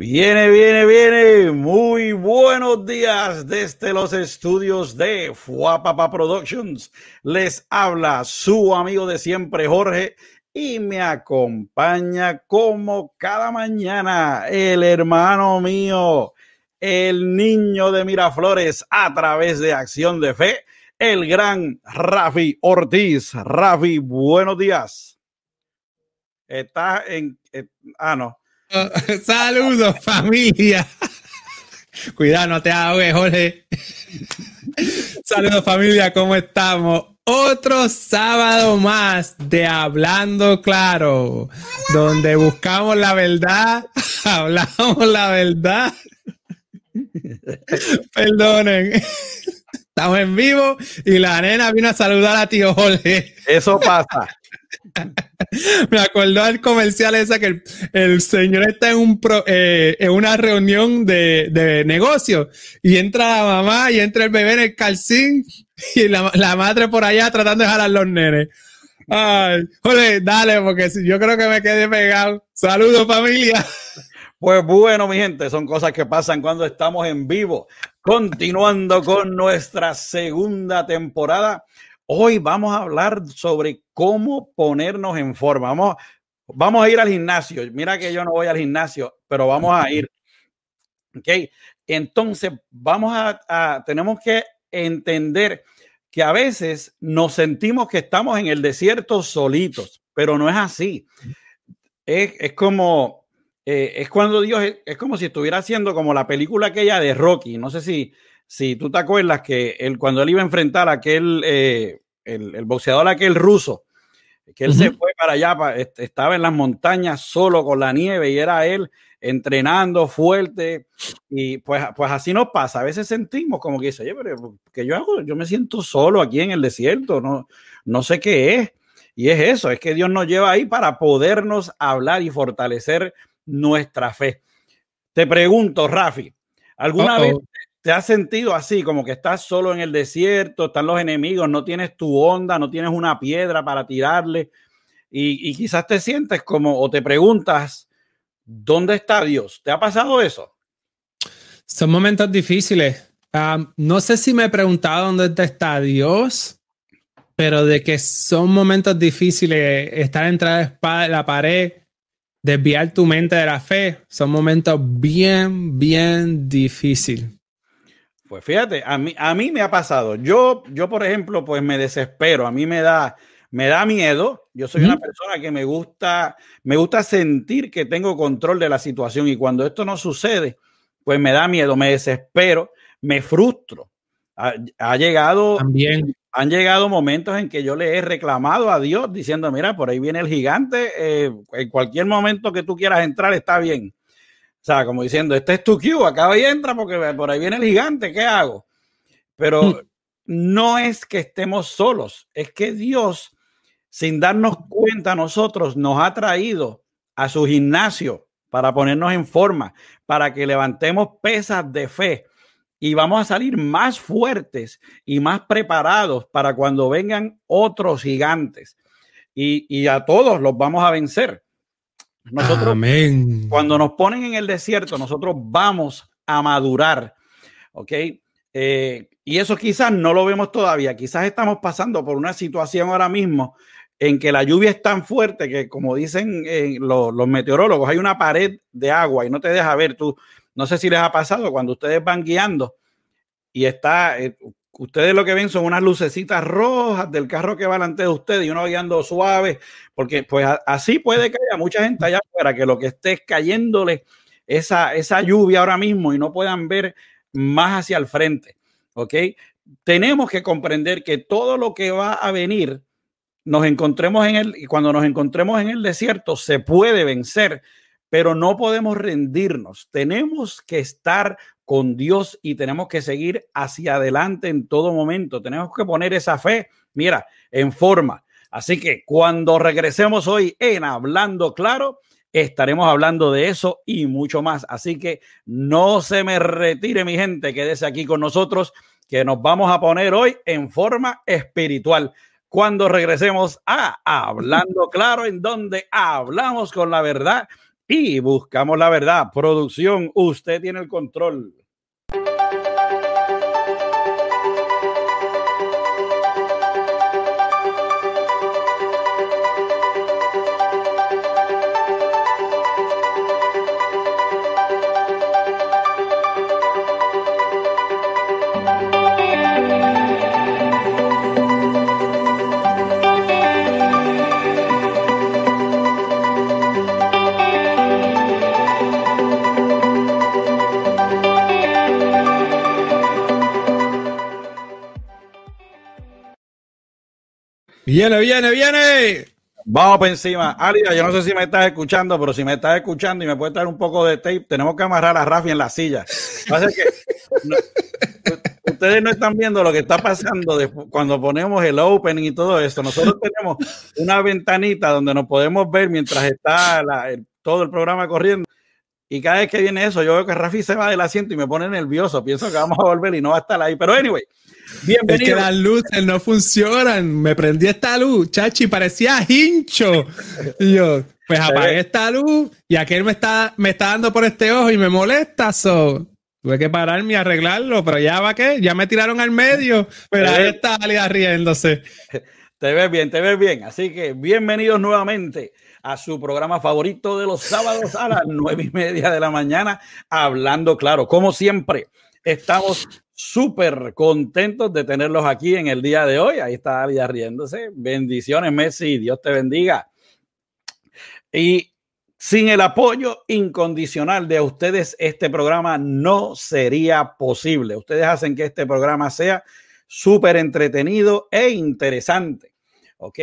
Viene, viene, viene. Muy buenos días desde los estudios de Fuapapa Productions. Les habla su amigo de siempre, Jorge, y me acompaña como cada mañana el hermano mío, el niño de Miraflores a través de Acción de Fe, el gran Rafi Ortiz. Rafi, buenos días. Está en... eh, ah, no. Saludos, familia. Cuidado, no te ahogues, Jorge. Saludos, familia, ¿cómo estamos? Otro sábado más de Hablando Claro, donde buscamos la verdad, hablamos la verdad. Perdonen. Estamos en vivo y la nena vino a saludar a tío Jorge. Eso pasa. Me acordó del comercial esa que el, señor está en, un pro- eh, en una reunión de, de negocio y entra la mamá y entra el bebé en el calcín y la, madre por allá tratando de jalar los nenes. Ay, dale, porque yo creo que me quedé pegado. Saludos, familia. Pues bueno, mi gente, son cosas que pasan cuando estamos en vivo. Continuando con nuestra segunda temporada, hoy vamos a hablar sobre cómo ponernos en forma. Vamos, vamos a ir al gimnasio. Mira que yo no voy al gimnasio, pero vamos a ir. Ok, entonces vamos a, a- tenemos que entender que a veces nos sentimos que estamos en el desierto solitos, pero no es así. Es, es como, eh, es cuando Dios, es, es como si estuviera haciendo como la película aquella de Rocky. No sé si, si tú te acuerdas que él, cuando él iba a enfrentar a aquel, eh, el, el boxeador aquel ruso, que él se fue para allá, estaba en las montañas solo con la nieve y era él entrenando fuerte y pues, pues así nos pasa. A veces sentimos como que dice, oye, pero que yo hago, yo me siento solo aquí en el desierto, no, no sé qué es. Y es eso, es que Dios nos lleva ahí para podernos hablar y fortalecer nuestra fe. Te pregunto, Rafi, ¿alguna vez te has sentido así, como que estás solo en el desierto, están los enemigos, no tienes tu onda, no tienes una piedra para tirarle? Y, quizás te sientes como, o te preguntas, ¿dónde está Dios? ¿Te ha pasado eso? Son momentos difíciles. No sé si me he preguntado dónde está Dios, pero de que son momentos difíciles, estar entre la pared, desviar tu mente de la fe, son momentos bien, bien difíciles. Pues fíjate, a mí, a mí me ha pasado. Yo, yo, por ejemplo, pues me desespero. A mí me da, me da miedo. Yo soy una persona que me gusta, me gusta sentir que tengo control de la situación y cuando esto no sucede, pues me da miedo, me desespero, me frustro. Ha, ha llegado, También. han llegado momentos en que yo le he reclamado a Dios diciendo, mira, por ahí viene el gigante, eh, en cualquier momento que tú quieras entrar está bien. O sea, como diciendo, este es tu cue, acaba y entra porque por ahí viene el gigante, ¿qué hago? Pero Mm. no es que estemos solos, es que Dios, sin darnos cuenta nosotros, nos ha traído a su gimnasio para ponernos en forma, para que levantemos pesas de fe y vamos a salir más fuertes y más preparados para cuando vengan otros gigantes. Y, y a todos los vamos a vencer. Nosotros, Amén. cuando nos ponen en el desierto, nosotros vamos a madurar, ¿ok? Eh, y eso quizás no lo vemos todavía, quizás estamos pasando por una situación ahora mismo en que la lluvia es tan fuerte que, como dicen eh, los, los meteorólogos, hay una pared de agua y no te deja ver. Tú, no sé si les ha pasado cuando ustedes van guiando y está, eh, ustedes lo que ven son unas lucecitas rojas del carro que va delante de ustedes y uno guiando suave, porque pues a- así puede que haya mucha gente allá afuera que lo que esté es cayéndole esa, esa lluvia ahora mismo y no puedan ver más hacia el frente, ¿ok? Tenemos que comprender que todo lo que va a venir, nos encontremos en el, y cuando nos encontremos en el desierto, se puede vencer, pero no podemos rendirnos. Tenemos que estar con Dios y tenemos que seguir hacia adelante en todo momento. Tenemos que poner esa fe, mira, en forma. Así que cuando regresemos hoy en Hablando Claro, estaremos hablando de eso y mucho más. Así que no se me retire, mi gente, quédese aquí con nosotros, que nos vamos a poner hoy en forma espiritual. Cuando regresemos a Hablando Claro, en donde hablamos con la verdad y buscamos la verdad. Producción, usted tiene el control. Viene, viene, viene. Vamos por encima. Alia, yo no sé si me estás escuchando, pero si me estás escuchando y me puedes traer un poco de tape, tenemos que amarrar a Rafi en la silla. ustedes no están viendo lo que está pasando cuando ponemos el open y todo eso. Nosotros tenemos una ventanita donde nos podemos ver mientras está todo el programa corriendo. Y cada vez que viene eso, yo veo que Rafi se va del asiento y me pone nervioso. Pienso que vamos a volver y no va a estar ahí. Pero anyway, Bienvenido. Es que las luces no funcionan. Me prendí esta luz, chachi, parecía hincho. Y yo, pues apagué esta luz y aquel me está, me está dando por este ojo y me molesta. So. Tuve que pararme y arreglarlo, pero ya va que, ya me tiraron al medio. Pero ahí está Alida riéndose. Te ves bien, te ves bien. Así que bienvenidos nuevamente a su programa favorito de los sábados a las nueve y media de la mañana, hablando claro. Como siempre, estamos súper contentos de tenerlos aquí en el día de hoy. Ahí está Alia riéndose. Bendiciones, Messi. Dios te bendiga. Y sin el apoyo incondicional de ustedes, este programa no sería posible. Ustedes hacen que este programa sea súper entretenido e interesante. ¿Ok?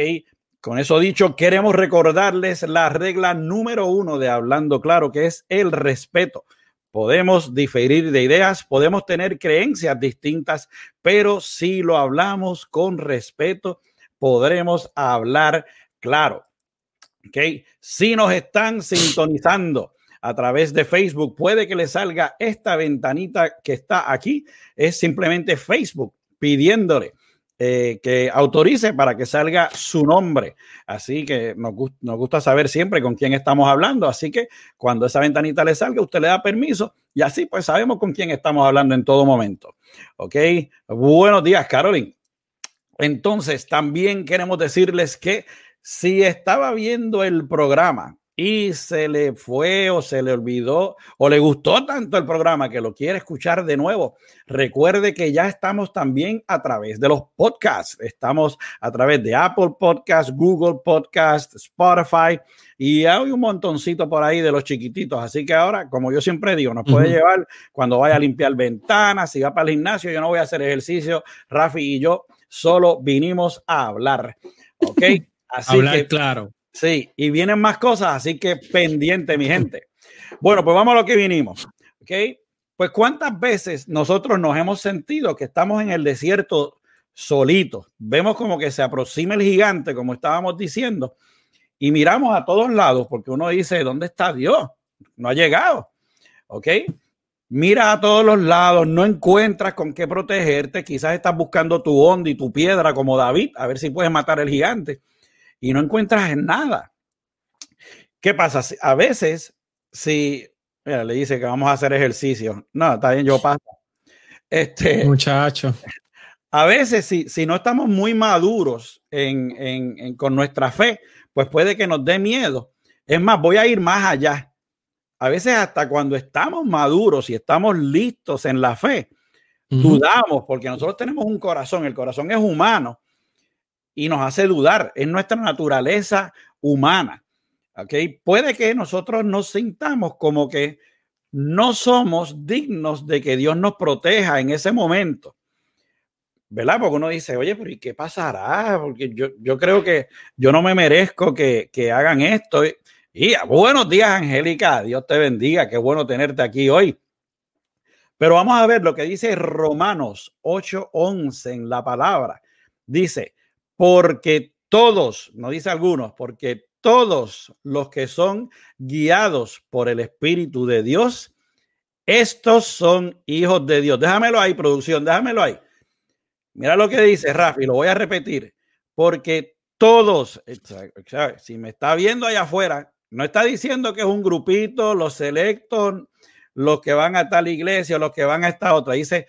Con eso dicho, queremos recordarles la regla número uno de Hablando Claro, que es el respeto. Podemos diferir de ideas, podemos tener creencias distintas, pero si lo hablamos con respeto, podremos hablar claro. ¿Ok? Si nos están sintonizando a través de Facebook, puede que les salga esta ventanita que está aquí. Es simplemente Facebook pidiéndole eh, que autorice para que salga su nombre. Así que nos, nos, gusta saber siempre con quién estamos hablando. Así que cuando esa ventanita le salga, usted le da permiso y así pues sabemos con quién estamos hablando en todo momento. Ok, buenos días, Carolyn. Entonces, también queremos decirles que si estaba viendo el programa y se le fue o se le olvidó o le gustó tanto el programa que lo quiere escuchar de nuevo, recuerde que ya estamos también a través de los podcasts. Estamos a través de Apple Podcasts, Google Podcasts, Spotify y hay un montoncito por ahí de los chiquititos. Así que ahora, como yo siempre digo, nos puede llevar cuando vaya a limpiar ventanas, si va para el gimnasio, yo no voy a hacer ejercicio. Rafi y yo solo vinimos a hablar. ¿Ok? Así hablar claro Sí, y vienen más cosas, así que pendiente, mi gente. Bueno, pues vamos a lo que vinimos. ¿Ok? Pues cuántas veces nosotros nos hemos sentido que estamos en el desierto solitos. Vemos como que se aproxima el gigante, como estábamos diciendo, y miramos a todos lados porque uno dice, ¿dónde está Dios? No ha llegado. ¿Ok? Mira a todos los lados, no encuentras con qué protegerte, quizás estás buscando tu onda y tu piedra como David, a ver si puedes matar al gigante y no encuentras nada. ¿Qué pasa? A veces, si le dice que vamos a hacer ejercicio, no, está bien, yo paso. Este, Muchacho. A veces, si, si no estamos muy maduros en, con nuestra fe, pues puede que nos dé miedo. Es más, voy a ir más allá. A veces hasta cuando estamos maduros y estamos listos en la fe, dudamos porque nosotros tenemos un corazón, el corazón es humano y nos hace dudar. Es nuestra naturaleza humana. ¿ok? Puede que nosotros nos sintamos como que no somos dignos de que Dios nos proteja en ese momento. ¿Verdad? Porque uno dice, oye, pero ¿y qué pasará? Porque yo, yo creo que yo no me merezco que, que hagan esto. Y buenos días, Angélica. Dios te bendiga. Qué bueno tenerte aquí hoy. Pero vamos a ver lo que dice Romanos 8:11 en la palabra. Dice, porque todos, no dice algunos, porque todos los que son guiados por el Espíritu de Dios, estos son hijos de Dios. Déjamelo ahí, producción, déjamelo ahí. Mira lo que dice Rafi, lo voy a repetir, porque todos, si me está viendo allá afuera, No está diciendo que es un grupito, los selectos, los que van a tal iglesia, los que van a esta otra. Dice,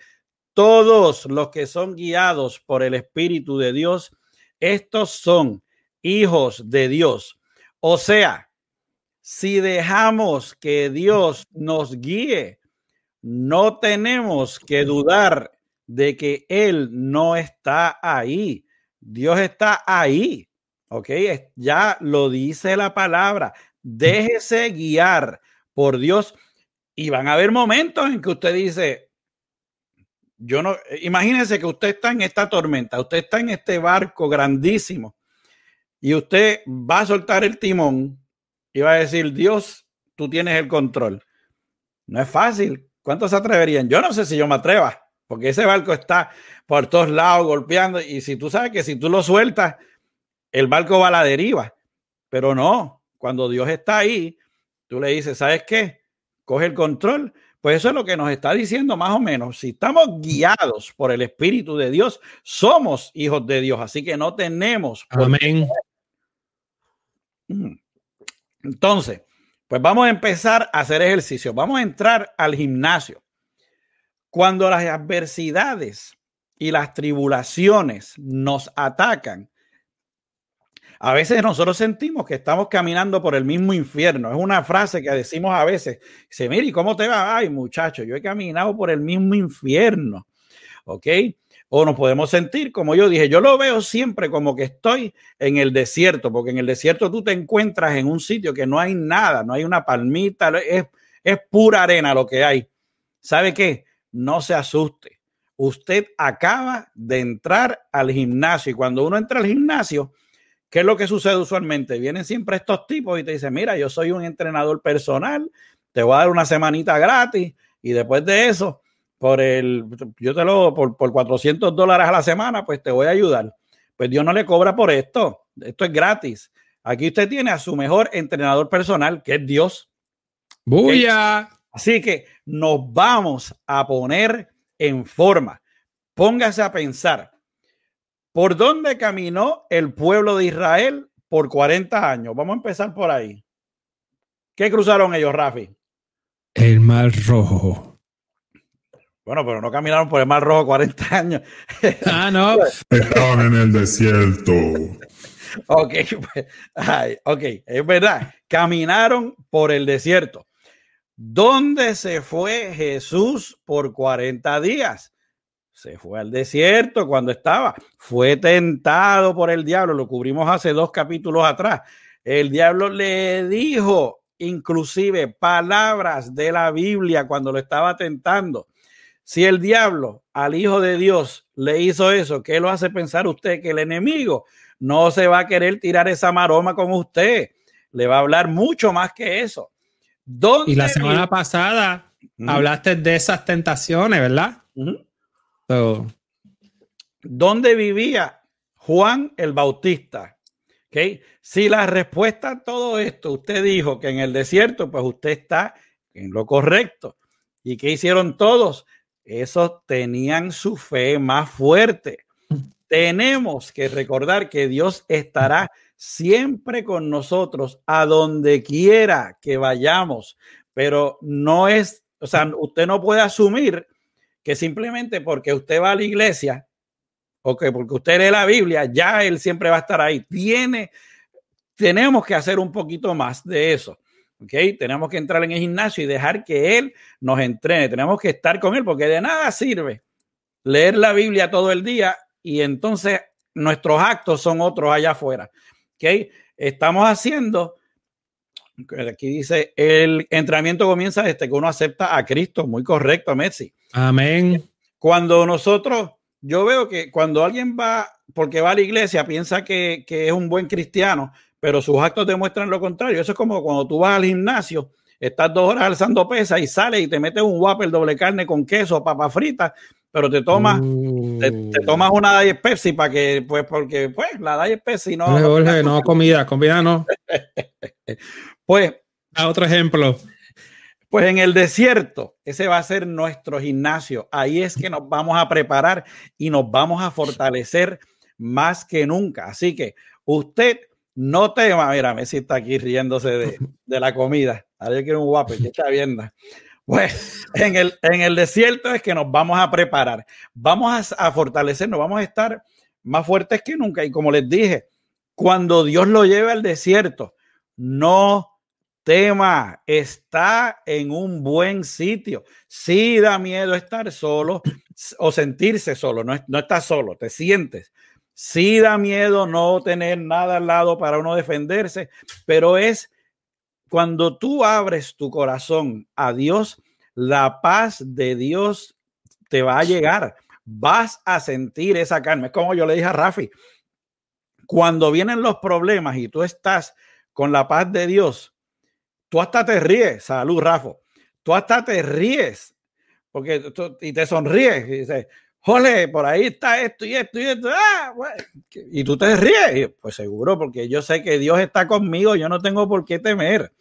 todos los que son guiados por el Espíritu de Dios, estos son hijos de Dios. O sea, si dejamos que Dios nos guíe, no tenemos que dudar de que Él no está ahí. Dios está ahí. Ok, ya lo dice la palabra. Déjese guiar por Dios y van a haber momentos en que usted dice, yo no, imagínese que usted está en esta tormenta, usted está en este barco grandísimo y usted va a soltar el timón y va a decir, Dios, tú tienes el control. No es fácil. ¿Cuántos se atreverían? Yo no sé si yo me atreva, porque ese barco está por todos lados golpeando y si tú sabes que si tú lo sueltas, el barco va a la deriva. Pero no, cuando Dios está ahí, tú le dices, ¿sabes qué? Coge el control. Pues eso es lo que nos está diciendo más o menos. Si estamos guiados por el Espíritu de Dios, somos hijos de Dios. Así que no tenemos. Amén. Entonces, pues vamos a empezar a hacer ejercicio. Vamos a entrar al gimnasio. Cuando las adversidades y las tribulaciones nos atacan, a veces nosotros sentimos que estamos caminando por el mismo infierno. Es una frase que decimos a veces. Dice, mire, ¿cómo te va? Ay, muchacho, yo he caminado por el mismo infierno. ¿Ok? O nos podemos sentir, como yo dije, yo lo veo siempre como que estoy en el desierto, porque en el desierto tú te encuentras en un sitio que no hay nada, no hay una palmita, es, es pura arena lo que hay. ¿Sabe qué? No se asuste. Usted acaba de entrar al gimnasio y cuando uno entra al gimnasio, ¿Qué es lo que sucede usualmente? Vienen siempre estos tipos y te dicen, mira, yo soy un entrenador personal, te voy a dar una semanita gratis y después de eso, por el, yo te lo, por, por 400 dólares a la semana, pues te voy a ayudar. Pues Dios no le cobra por esto, esto es gratis. Aquí usted tiene a su mejor entrenador personal, que es Dios. ¡Buya! Así que nos vamos a poner en forma. Póngase a pensar. ¿Por dónde caminó el pueblo de Israel por 40 años? Vamos a empezar por ahí. ¿Qué cruzaron ellos, Rafi? El Mar Rojo. Bueno, pero no caminaron por el Mar Rojo 40 años. Ah, no. Estaban en el desierto. ok, pues, ay, ok, es verdad. Caminaron por el desierto. ¿Dónde se fue Jesús por 40 días? Se fue al desierto cuando estaba, fue tentado por el diablo, lo cubrimos hace dos capítulos atrás. El diablo le dijo inclusive palabras de la Biblia cuando lo estaba tentando. Si el diablo al Hijo de Dios le hizo eso, ¿qué lo hace pensar usted que el enemigo no se va a querer tirar esa maroma con usted? Le va a hablar mucho más que eso. y la semana pasada hablaste de esas tentaciones, ¿verdad? ¿Dónde vivía Juan el Bautista? ¿Okay? Si la respuesta a todo esto, usted dijo que en el desierto, pues usted está en lo correcto. ¿Y qué hicieron todos? Esos tenían su fe más fuerte. Tenemos que recordar que Dios estará siempre con nosotros a donde quiera que vayamos, pero no es, o sea, usted no puede asumir que simplemente porque usted va a la iglesia o que porque usted lee la Biblia, ya él siempre va a estar ahí. Tiene, tenemos que hacer un poquito más de eso. ¿ok? Tenemos que entrar en el gimnasio y dejar que Él nos entrene. Tenemos que estar con Él porque de nada sirve leer la Biblia todo el día y entonces nuestros actos son otros allá afuera. ¿ok? Estamos haciendo, aquí dice, el entrenamiento comienza desde que uno acepta a Cristo. Muy correcto, Messi. Amén. Cuando nosotros, yo veo que cuando alguien va, porque va a la iglesia, piensa que, es un buen cristiano, pero sus actos demuestran lo contrario. Eso es como cuando tú vas al gimnasio, estás dos horas alzando pesas y sales y te metes un Whopper doble carne con queso, papa frita, pero te tomas, te, uh. tomas una Diet Pepsi para que, pues, porque, pues, la Diet Pepsi no. no, no comida, comida no. pues. A otro ejemplo. Pues en el desierto, ese va a ser nuestro gimnasio. Ahí es que nos vamos a preparar y nos vamos a fortalecer más que nunca. Así que usted no temas. Mira, Messi está aquí riéndose de, de la comida. Ahora yo quiero un guapo, que está viendo. Pues en el, en el desierto es que nos vamos a preparar, vamos a, a fortalecernos, vamos a estar más fuertes que nunca. Y como les dije, cuando Dios lo lleve al desierto, no tema, está en un buen sitio. Sí da miedo estar solo o sentirse solo, no, no estás solo, te sientes. Sí da miedo no tener nada al lado para uno defenderse, pero es cuando tú abres tu corazón a Dios, la paz de Dios te va a llegar. Vas a sentir esa calma. Es como yo le dije a Rafi, cuando vienen los problemas y tú estás con la paz de Dios, tú hasta te ríes. Salud, Rafa. Tú hasta te ríes porque y te sonríes y dices, jole, por ahí está esto y esto y esto. Ah, y tú te ríes. pues seguro, porque yo sé que Dios está conmigo, yo no tengo por qué temer.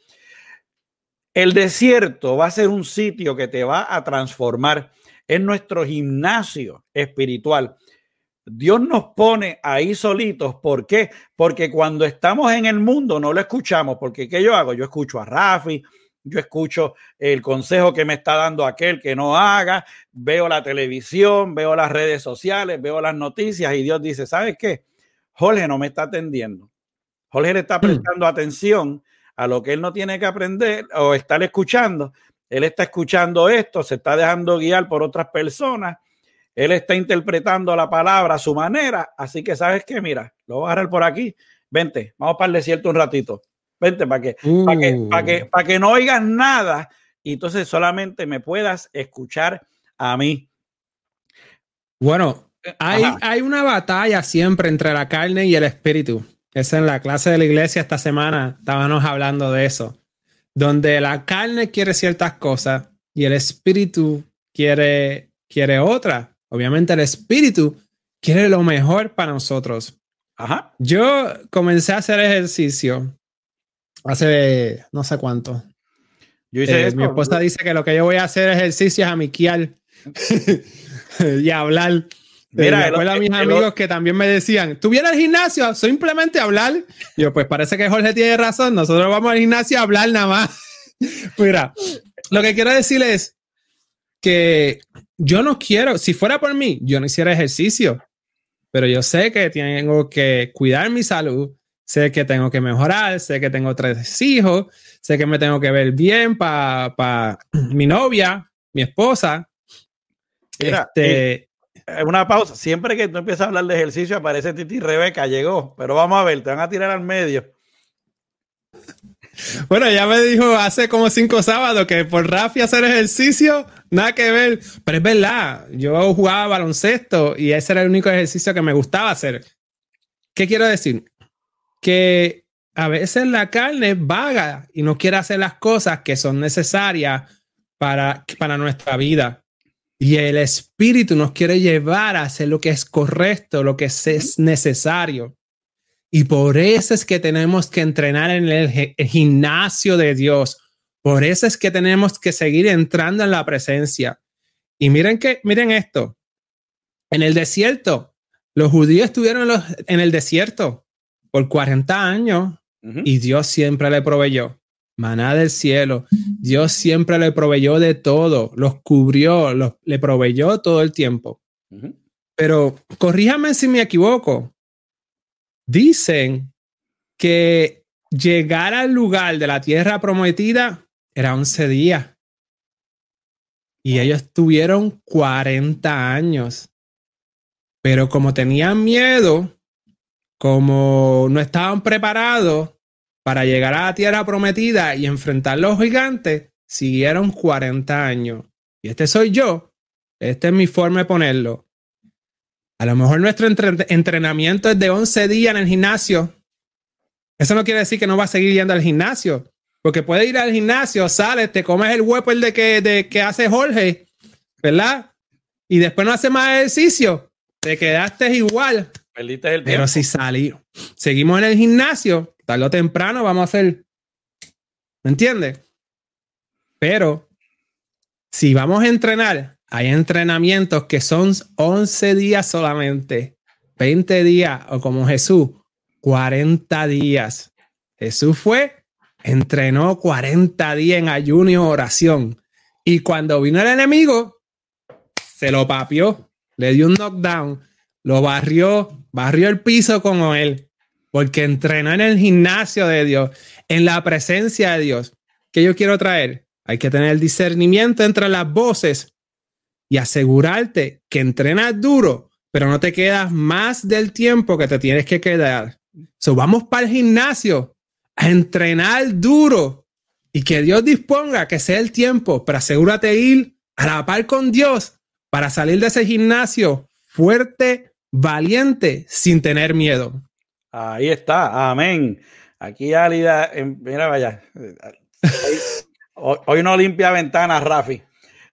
El desierto va a ser un sitio que te va a transformar en nuestro gimnasio espiritual. Dios nos pone ahí solitos. ¿Por qué? Porque cuando estamos en el mundo no lo escuchamos. Porque ¿qué yo hago? Yo escucho a Rafi, yo escucho el consejo que me está dando aquel que no haga, veo la televisión, veo las redes sociales, veo las noticias y Dios dice, ¿sabes qué? Jorge no me está atendiendo. Jorge le está mm. prestando atención a lo que él no tiene que aprender o estar escuchando. Él está escuchando esto, se está dejando guiar por otras personas. Él está interpretando la palabra a su manera. Así que, ¿sabes qué? Mira, lo voy a agarrar por aquí. Vente, vamos para el desierto un ratito. Vente, para que, para que, para que, para que no oigas nada y entonces solamente me puedas escuchar a mí. Bueno, eh, hay, hay una batalla siempre entre la carne y el espíritu. Esa en la clase de la iglesia esta semana estábamos hablando de eso, donde la carne quiere ciertas cosas y el espíritu quiere, quiere otra. Obviamente el espíritu quiere lo mejor para nosotros. Ajá. Yo comencé a hacer ejercicio hace no sé cuánto. Yo hice eh, mi esposa dice que lo que yo voy a hacer ejercicio es a miquiar y hablar. Mira, me a mis amigos que también me decían, ¿tú vienes al gimnasio? Simplemente hablar. Y yo, pues parece que Jorge tiene razón. Nosotros vamos al gimnasio a hablar nada más. Mira, lo que quiero decir es que yo no quiero, si fuera por mí, yo no hiciera ejercicio. Pero yo sé que tengo que cuidar mi salud, sé que tengo que mejorar, sé que tengo tres hijos, sé que me tengo que ver bien para mi novia, mi esposa. Mira, este, eh, una pausa. Siempre que tú empiezas a hablar de ejercicio, aparece Titi Rebeca, llegó. Pero vamos a ver, te van a tirar al medio. Bueno, ya me dijo hace como cinco sábados que por Rafi hacer ejercicio, nada que ver. Pero es verdad, yo jugaba baloncesto y ese era el único ejercicio que me gustaba hacer. ¿Qué quiero decir? Que a veces la carne vaga y no quiere hacer las cosas que son necesarias para, para nuestra vida. Y el Espíritu nos quiere llevar a hacer lo que es correcto, lo que es necesario. Y por eso es que tenemos que entrenar en el, gimnasio de Dios. Por eso es que tenemos que seguir entrando en la presencia. Y miren que, miren esto. En el desierto, los judíos estuvieron en el desierto por 40 años y Dios siempre le proveyó maná del cielo. Dios siempre le proveyó de todo, los cubrió, los, le proveyó todo el tiempo. Pero corríjame si me equivoco. Dicen que llegar al lugar de la tierra prometida era 11 días. Y ellos tuvieron 40 años. Pero como tenían miedo, como no estaban preparados, para llegar a la tierra prometida y enfrentar los gigantes, siguieron 40 años. Y este soy yo. Esta es mi forma de ponerlo. A lo mejor nuestro entrenamiento es de 11 días en el gimnasio. Eso no quiere decir que no va a seguir yendo al gimnasio. Porque puede ir al gimnasio, sales, te comes el huevo el de que, de que hace Jorge, ¿verdad? Y después no hace más ejercicio. Te quedaste igual. Perdiste el Pero si salí, seguimos en el gimnasio, tarde o temprano vamos a hacer. ¿Me entiendes? Pero si vamos a entrenar, hay entrenamientos que son 11 días solamente, 20 días, o como Jesús, 40 días. Jesús fue, entrenó 40 días en ayuno y oración. Y cuando vino el enemigo, se lo papió, le dio un knockdown, lo barrió, barrió el piso como él, porque entrenó en el gimnasio de Dios, en la presencia de Dios. ¿Qué yo quiero traer? Hay que tener discernimiento entre las voces y asegurarte que entrenas duro, pero no te quedas más del tiempo que te tienes que quedar. So, vamos para el gimnasio a entrenar duro y que Dios disponga que sea el tiempo, pero asegúrate de ir a la par con Dios para salir de ese gimnasio fuerte, valiente, sin tener miedo. Ahí está, amén. Aquí Álida, mira, vaya, hoy, no limpia ventanas, Rafi.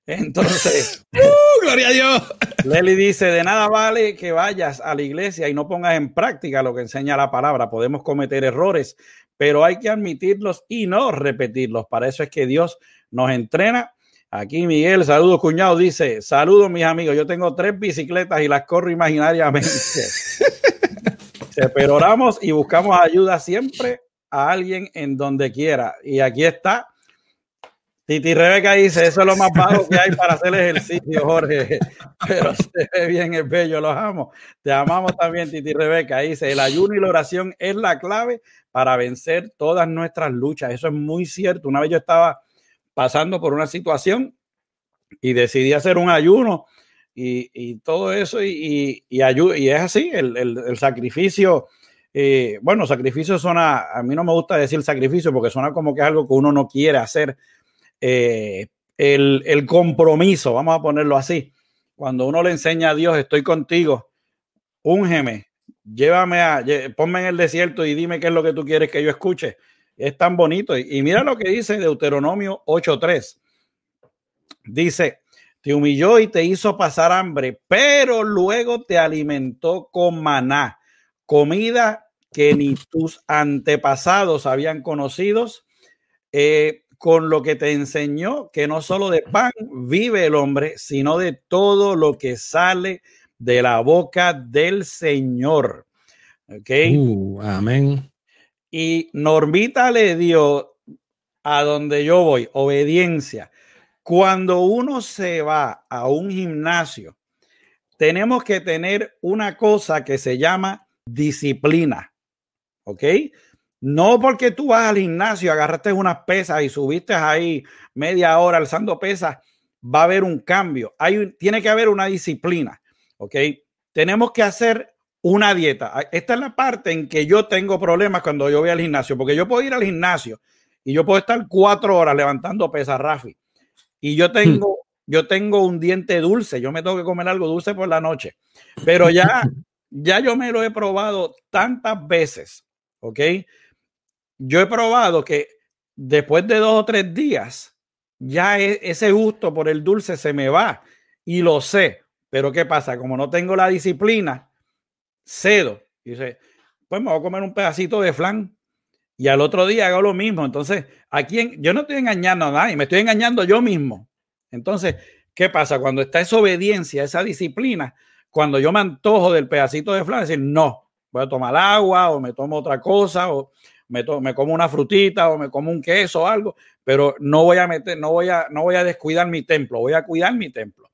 Entonces, ¡Uh, gloria a Dios. Leli dice, de nada vale que vayas a la iglesia y no pongas en práctica lo que enseña la palabra. Podemos cometer errores, pero hay que admitirlos y no repetirlos. Para eso es que Dios nos entrena. Aquí Miguel, saludos cuñado, dice, saludos mis amigos, yo tengo tres bicicletas y las corro imaginariamente. pero oramos y buscamos ayuda siempre a alguien en donde quiera. Y aquí está Titi Rebeca dice, eso es lo más bajo que hay para hacer ejercicio, Jorge. Pero se ve bien, es bello, los amo. Te amamos también, Titi Rebeca. Dice, el ayuno y la oración es la clave para vencer todas nuestras luchas. Eso es muy cierto. Una vez yo estaba pasando por una situación y decidí hacer un ayuno y, todo eso y, y, y es así, el, sacrificio. Eh, bueno, sacrificio suena, a mí no me gusta decir sacrificio porque suena como que es algo que uno no quiere hacer, eh, el, compromiso, vamos a ponerlo así. Cuando uno le enseña a Dios, estoy contigo, úngeme, llévame a, ponme en el desierto y dime qué es lo que tú quieres que yo escuche. Es tan bonito. Y, mira lo que dice Deuteronomio 8.3. Dice, te humilló y te hizo pasar hambre, pero luego te alimentó con maná, comida que ni tus antepasados habían conocido. Eh, con lo que te enseñó que no solo de pan vive el hombre, sino de todo lo que sale de la boca del Señor. ¿Ok? Uh, amén. Y Normita le dio a donde yo voy, obediencia. Cuando uno se va a un gimnasio, tenemos que tener una cosa que se llama disciplina. ¿Ok? No porque tú vas al gimnasio, agarraste unas pesas y subiste ahí media hora alzando pesas, va a haber un cambio. Hay, tiene que haber una disciplina, ¿ok? Tenemos que hacer una dieta. Esta es la parte en que yo tengo problemas cuando yo voy al gimnasio, porque yo puedo ir al gimnasio y yo puedo estar cuatro horas levantando pesas, Rafi, y yo tengo, yo tengo un diente dulce, yo me tengo que comer algo dulce por la noche, pero ya, ya yo me lo he probado tantas veces, ¿ok? Yo he probado que después de dos o tres días, ya e, ese gusto por el dulce se me va y lo sé. Pero ¿qué pasa? Como no tengo la disciplina, cedo. Dice, pues me voy a comer un pedacito de flan y al otro día hago lo mismo. Entonces, aquí yo no estoy engañando a nadie, me estoy engañando yo mismo. Entonces, ¿qué pasa? Cuando está esa obediencia, esa disciplina, cuando yo me antojo del pedacito de flan, decir, no, voy a tomar agua o me tomo otra cosa o me, me, como una frutita o me como un queso o algo, pero no voy a meter, no voy a, no voy a descuidar mi templo, voy a cuidar mi templo.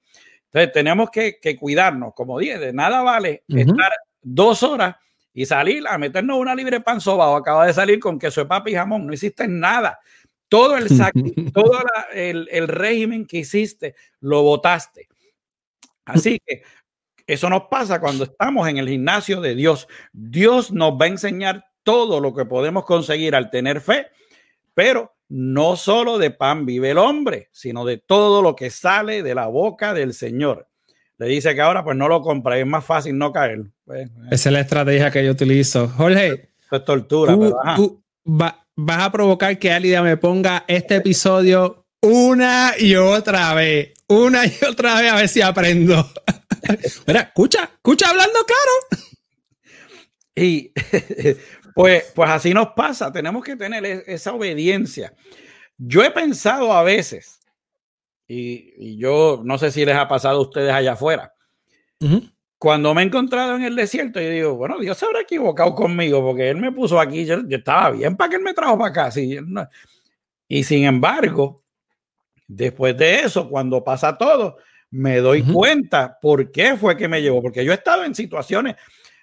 Entonces tenemos que, que cuidarnos, como dije, de nada vale estar dos horas y salir a meternos una libre pan sobao. Acaba de salir con queso de papi y jamón, no hiciste nada. Todo el todo el, el régimen que hiciste, lo votaste. Así que eso nos pasa cuando estamos en el gimnasio de Dios. Dios nos va a enseñar todo lo que podemos conseguir al tener fe, pero no solo de pan vive el hombre, sino de todo lo que sale de la boca del Señor. Le dice que ahora pues no lo compra, es más fácil no caer. Pues, eh. Esa es la estrategia que yo utilizo. Jorge. es tortura. Tú, vas a provocar que Alida me ponga este episodio una y otra vez. Una y otra vez a ver si aprendo. Mira, escucha, escucha hablando claro. Y Pues, pues así nos pasa, tenemos que tener esa obediencia. Yo he pensado a veces, y, yo no sé si les ha pasado a ustedes allá afuera, cuando me he encontrado en el desierto, yo digo, bueno, Dios se habrá equivocado conmigo porque Él me puso aquí, yo, estaba bien para que Él me trajo para acá. Y sin embargo, después de eso, cuando pasa todo, me doy cuenta por qué fue que me llevó, porque yo he estado en situaciones,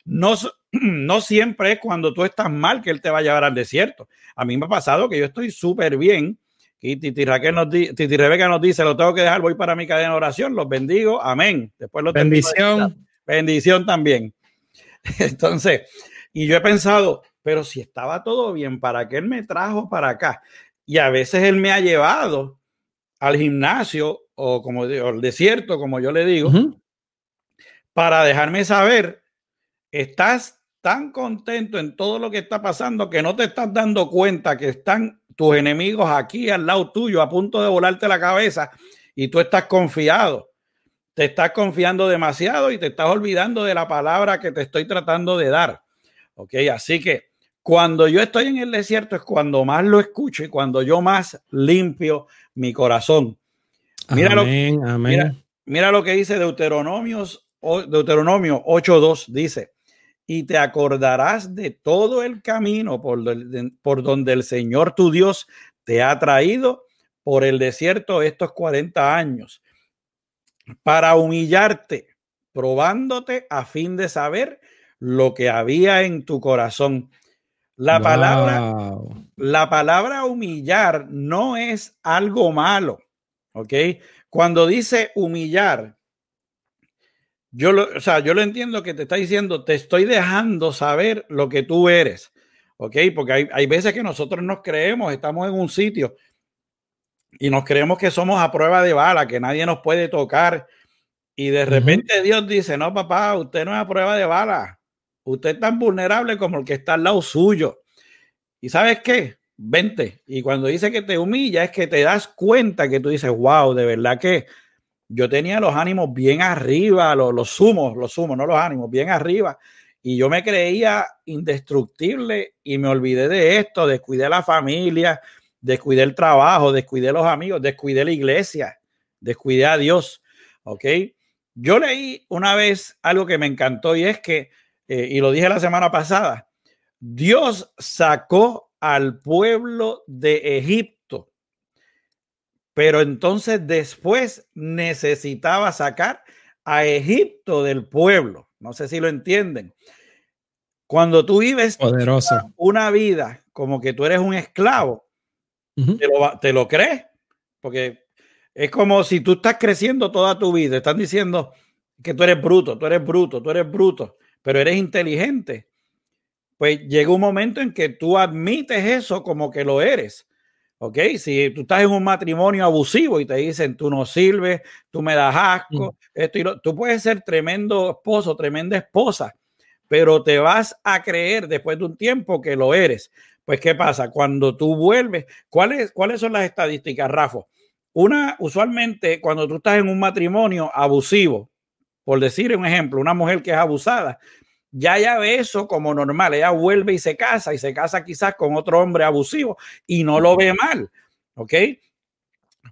no, no siempre es cuando tú estás mal que Él te va a llevar al desierto. A mí me ha pasado que yo estoy súper bien. Y Titi, Raquel nos Titi Rebeca nos dice, lo tengo que dejar, voy para mi cadena de oración, los bendigo, amén. Después lo Bendición. Bendición también. Entonces, y yo he pensado, pero si estaba todo bien, ¿para qué él me trajo para acá? Y a veces él me ha llevado al gimnasio o como digo, al desierto, como yo le digo, para dejarme saber, estás tan contento en todo lo que está pasando que no te estás dando cuenta que están tus enemigos aquí al lado tuyo a punto de volarte la cabeza y tú estás confiado te estás confiando demasiado y te estás olvidando de la palabra que te estoy tratando de dar. Ok, así que cuando yo estoy en el desierto es cuando más lo escucho y cuando yo más limpio mi corazón. Mira, lo, Mira, lo que dice Deuteronomio, Deuteronomio 8.2, dice, y te acordarás de todo el camino por, por donde el Señor tu Dios te ha traído por el desierto estos 40 años para humillarte, probándote a fin de saber lo que había en tu corazón. La palabra, la palabra humillar no es algo malo, ¿ok? Cuando dice humillar, yo lo, o sea, yo lo entiendo que te está diciendo, te estoy dejando saber lo que tú eres, ¿ok? Porque hay, hay veces que nosotros nos creemos, estamos en un sitio y nos creemos que somos a prueba de bala, que nadie nos puede tocar. Y de repente Dios dice, no, papá, usted no es a prueba de bala. Usted es tan vulnerable como el que está al lado suyo. ¿Y sabes qué? Vente. Y cuando dice que te humilla, es que te das cuenta que tú dices, wow, de verdad que yo tenía los ánimos bien arriba, los, los sumos, los sumos, no los ánimos, bien arriba. Y yo me creía indestructible y me olvidé de esto, descuidé la familia, descuidé el trabajo, descuidé los amigos, descuidé la iglesia, descuidé a Dios. ¿Ok? Yo leí una vez algo que me encantó y es que, eh, y lo dije la semana pasada, Dios sacó al pueblo de Egipto, pero entonces después necesitaba sacar a Egipto del pueblo. No sé si lo entienden. Cuando tú vives Poderoso. una vida como que tú eres un esclavo, ¿Te, lo, crees? Porque es como si tú estás creciendo toda tu vida. Están diciendo que tú eres bruto, tú eres bruto, tú eres bruto, pero eres inteligente. Pues llega un momento en que tú admites eso como que lo eres. ¿Ok? Si tú estás en un matrimonio abusivo y te dicen, tú no sirves, tú me das asco, esto y lo, tú puedes ser tremendo esposo, tremenda esposa, pero te vas a creer después de un tiempo que lo eres. Pues, ¿qué pasa? Cuando tú vuelves, ¿cuáles, ¿cuáles son las estadísticas, Rafa? Una, usualmente, cuando tú estás en un matrimonio abusivo, por decir un ejemplo, una mujer que es abusada, ya ya ve eso como normal, ella vuelve y se casa y se casa quizás con otro hombre abusivo y no lo ve mal, ¿ok?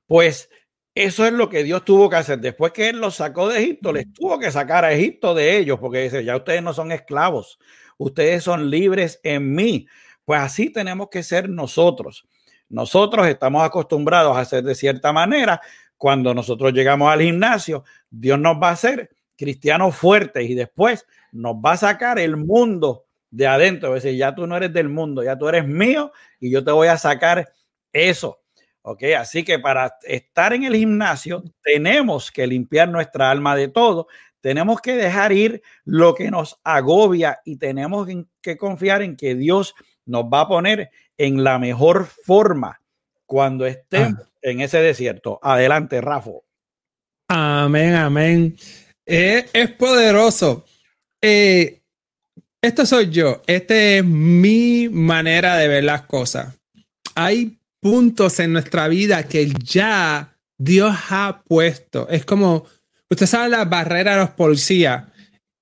Pues eso es lo que Dios tuvo que hacer. Después que Él los sacó de Egipto, les tuvo que sacar a Egipto de ellos, porque dice, ya ustedes no son esclavos, ustedes son libres en mí. Pues así tenemos que ser nosotros. Nosotros estamos acostumbrados a hacer de cierta manera. Cuando nosotros llegamos al gimnasio, Dios nos va a hacer cristianos fuertes y después nos va a sacar el mundo de adentro. Es decir, ya tú no eres del mundo, ya tú eres mío y yo te voy a sacar eso. ¿Ok? Así que para estar en el gimnasio tenemos que limpiar nuestra alma de todo, tenemos que dejar ir lo que nos agobia y tenemos que confiar en que Dios nos va a poner en la mejor forma cuando estén ah. en ese desierto. Adelante, Rafa. Amén, amén. Eh, es poderoso. Eh, esto soy yo. Esta es mi manera de ver las cosas. Hay puntos en nuestra vida que ya Dios ha puesto. Es como, usted sabe la barrera de los policías,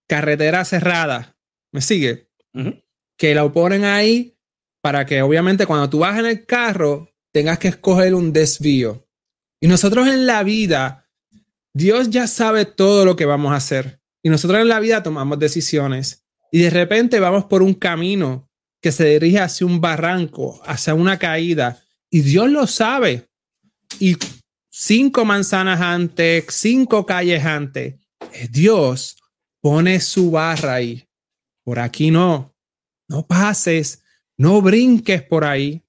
carretera cerrada. ¿Me sigue? Que lo ponen ahí para que obviamente cuando tú vas en el carro tengas que escoger un desvío. Y nosotros en la vida, Dios ya sabe todo lo que vamos a hacer. Y nosotros en la vida tomamos decisiones y de repente vamos por un camino que se dirige hacia un barranco, hacia una caída, y Dios lo sabe. Y cinco manzanas antes, cinco calles antes, eh, Dios pone su barra ahí. Por aquí no, no pases, no brinques por ahí.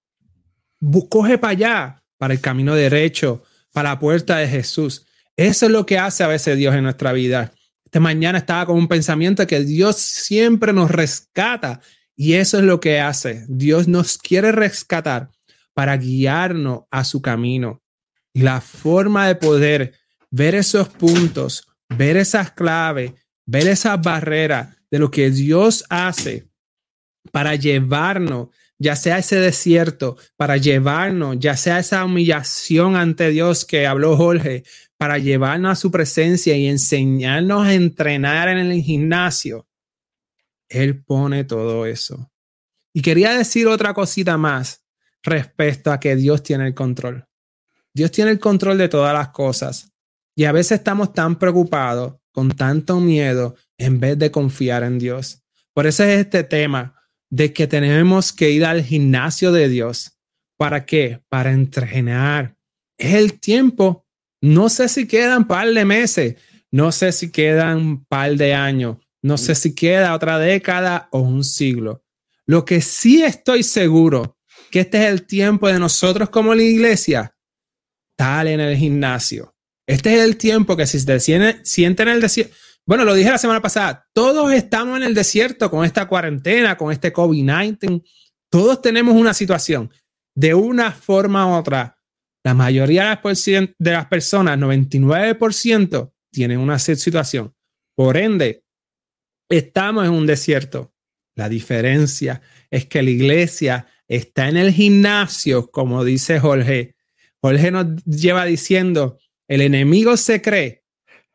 Coge para allá, para el camino derecho, para la puerta de Jesús. Eso es lo que hace a veces Dios en nuestra vida. Esta mañana estaba con un pensamiento que Dios siempre nos rescata y eso es lo que hace. Dios nos quiere rescatar para guiarnos a su camino. Y la forma de poder ver esos puntos, ver esas claves, ver esas barreras de lo que Dios hace para llevarnos, ya sea ese desierto, para llevarnos, ya sea esa humillación ante Dios que habló Jorge, para llevarnos a su presencia y enseñarnos a entrenar en el gimnasio. Él pone todo eso. Y quería decir otra cosita más respecto a que Dios tiene el control. Dios tiene el control de todas las cosas. Y a veces estamos tan preocupados, con tanto miedo, en vez de confiar en Dios. Por eso es este tema de que tenemos que ir al gimnasio de Dios. ¿Para qué? Para entrenar. Es el tiempo. No sé si quedan par de meses, no sé si quedan par de años, no sé si queda otra década o un siglo. Lo que sí estoy seguro que este es el tiempo de nosotros como la iglesia, tal en el gimnasio. Este es el tiempo que si se sienten en el desierto, bueno, lo dije la semana pasada, todos estamos en el desierto con esta cuarentena, con este COVID-19, todos tenemos una situación de una forma u otra. La mayoría de las personas, 99%, tienen una situación. Por ende, estamos en un desierto. La diferencia es que la iglesia está en el gimnasio, como dice Jorge. Jorge nos lleva diciendo, el enemigo se cree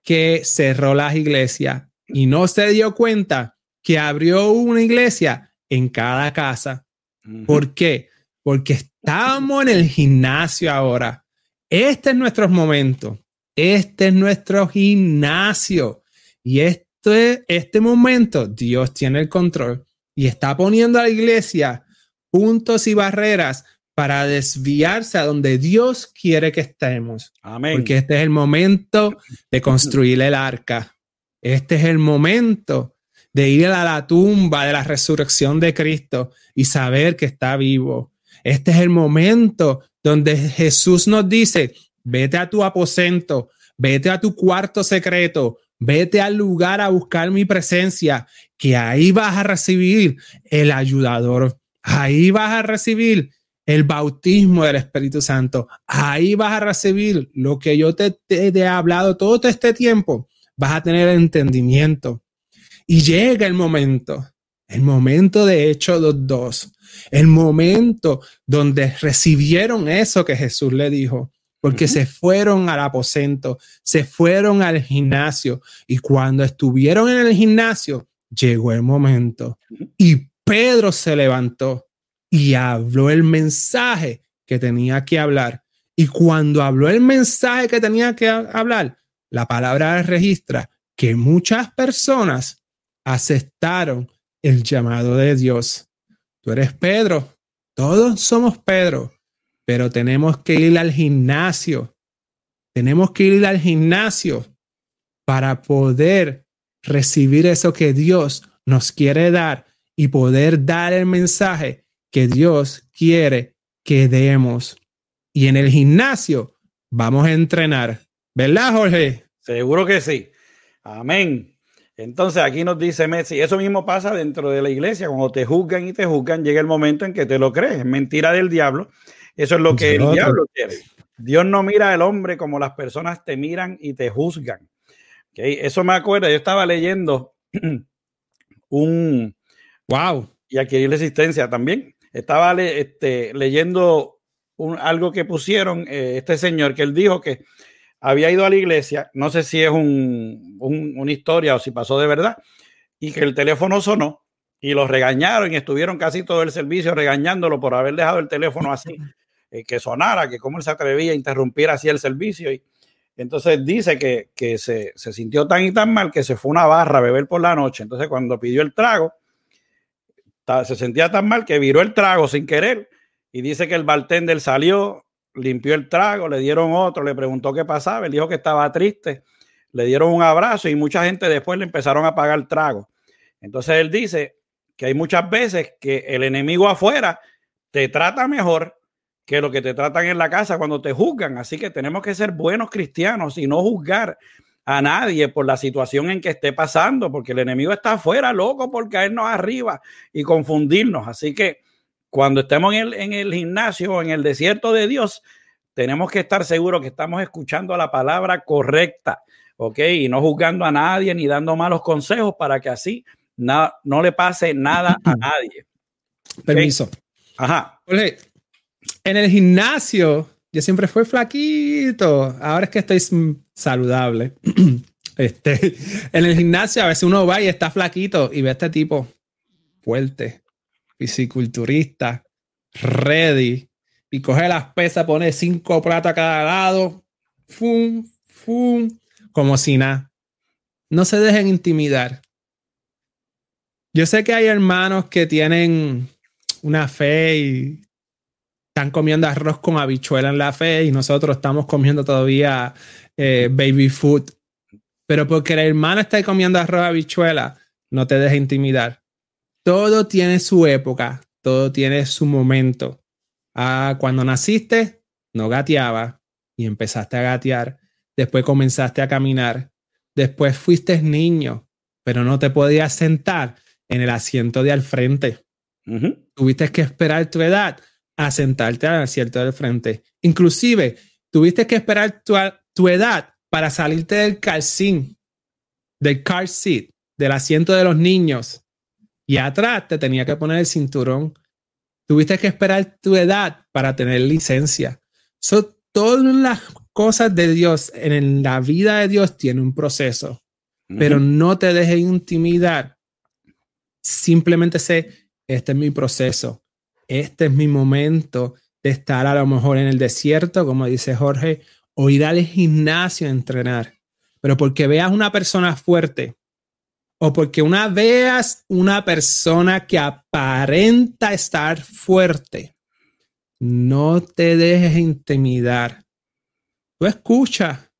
que cerró las iglesias y no se dio cuenta que abrió una iglesia en cada casa. ¿Por qué? Porque estamos en el gimnasio ahora. Este es nuestro momento. Este es nuestro gimnasio. Y este, este momento Dios tiene el control y está poniendo a la iglesia puntos y barreras para desviarse a donde Dios quiere que estemos. Amén. Porque este es el momento de construir el arca. Este es el momento de ir a la tumba de la resurrección de Cristo y saber que está vivo. Este es el momento donde Jesús nos dice, vete a tu aposento, vete a tu cuarto secreto, vete al lugar a buscar mi presencia, que ahí vas a recibir el ayudador, ahí vas a recibir el bautismo del Espíritu Santo. Ahí vas a recibir lo que yo te, he hablado todo este tiempo. Vas a tener entendimiento. Y llega el momento, el momento de Hechos 2.2, el momento donde recibieron eso que Jesús le dijo, porque se fueron al aposento, se fueron al gimnasio y cuando estuvieron en el gimnasio, llegó el momento y Pedro se levantó y habló el mensaje que tenía que hablar. Y cuando habló el mensaje que tenía que hablar, la palabra registra que muchas personas aceptaron el llamado de Dios. Tú eres Pedro, todos somos Pedro, pero tenemos que ir al gimnasio. Tenemos que ir al gimnasio para poder recibir eso que Dios nos quiere dar y poder dar el mensaje que Dios quiere que demos. Y en el gimnasio vamos a entrenar. ¿Verdad, Jorge? Seguro que sí. Amén. Entonces aquí nos dice Messi, eso mismo pasa dentro de la iglesia, cuando te juzgan y te juzgan, llega el momento en que te lo crees, mentira del diablo. Eso es lo que el diablo quiere. Dios no mira al hombre como las personas te miran y te juzgan. ¿Okay? Eso me acuerda, yo estaba leyendo un... Wow. Y adquirir la existencia también estaba este, leyendo algo que pusieron eh, este señor, que él dijo que había ido a la iglesia, no sé si es un, una historia o si pasó de verdad, y que el teléfono sonó y lo regañaron y estuvieron casi todo el servicio regañándolo por haber dejado el teléfono así, eh, que sonara, que cómo él se atrevía a interrumpir así el servicio. Y Entonces dice que, se, sintió tan y tan mal que se fue a una barra a beber por la noche. Entonces cuando pidió el trago, se sentía tan mal que viró el trago sin querer y dice que el bartender salió, limpió el trago, le dieron otro, le preguntó qué pasaba, él dijo que estaba triste, le dieron un abrazo y mucha gente después le empezaron a pagar trago. Entonces él dice que hay muchas veces que el enemigo afuera te trata mejor que lo que te tratan en la casa cuando te juzgan. Así que tenemos que ser buenos cristianos y no juzgar a nadie por la situación en que esté pasando, porque el enemigo está afuera, loco, por caernos arriba y confundirnos. Así que cuando estemos en el, en el gimnasio o en el desierto de Dios, tenemos que estar seguros que estamos escuchando la palabra correcta, ¿ok? Y no juzgando a nadie ni dando malos consejos para que así no le pase nada a nadie. Permiso. Ajá. En el gimnasio, yo siempre fui flaquito. Ahora es que estoy saludable. Este, en el gimnasio, a veces uno va y está flaquito y ve a este tipo fuerte, fisiculturista, ready, y coge las pesas, pone cinco platos a cada lado, fum, fum, como si nada. No se dejen intimidar. Yo sé que hay hermanos que tienen una fe y están comiendo arroz con habichuela en la fe y nosotros estamos comiendo todavía eh, baby food. Pero porque el hermano está comiendo arroz habichuela, no te dejes intimidar. Todo tiene su época, todo tiene su momento. Ah, cuando naciste, no gateaba y empezaste a gatear. Después comenzaste a caminar. Después fuiste niño, pero no te podías sentar en el asiento de al frente. Tuviste que esperar tu edad a sentarte al asiento del frente. Inclusive, tuviste que esperar tu, tu edad para salirte del calcín, del car seat, del asiento de los niños. Y atrás te tenía que poner el cinturón. Tuviste que esperar tu edad para tener licencia. Son todas las cosas de Dios en la vida de Dios tiene un proceso, pero no te dejes intimidar simplemente sé, este es mi proceso, este es mi momento de estar a lo mejor en el desierto, como dice Jorge, o ir al gimnasio a entrenar. Pero porque veas una persona fuerte o porque una veas una persona que aparenta estar fuerte, no te dejes intimidar. Tú escucha,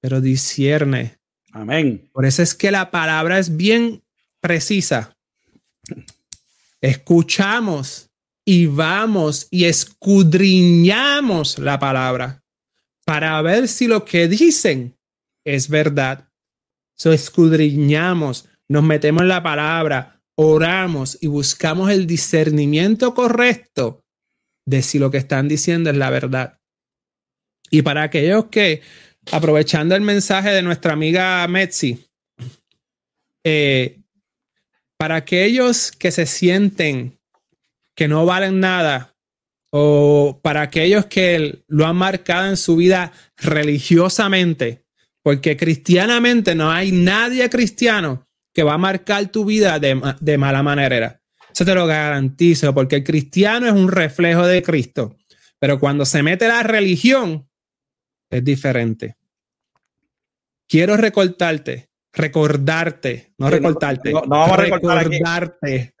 pero discierne. Amén. Por eso es que la palabra es bien precisa escuchamos y vamos y escudriñamos la palabra para ver si lo que dicen es verdad. So escudriñamos, nos metemos en la palabra, oramos y buscamos el discernimiento correcto de si lo que están diciendo es la verdad. Y para aquellos que, aprovechando el mensaje de nuestra amiga Metzi, eh, para aquellos que se sienten que no valen nada o para aquellos que lo han marcado en su vida religiosamente, porque cristianamente no hay nadie cristiano que va a marcar tu vida de, mala manera. Eso te lo garantizo, porque el cristiano es un reflejo de Cristo, pero cuando se mete la religión es diferente. Quiero recortarte recordarte, no recortarte, no, vamos a recordarte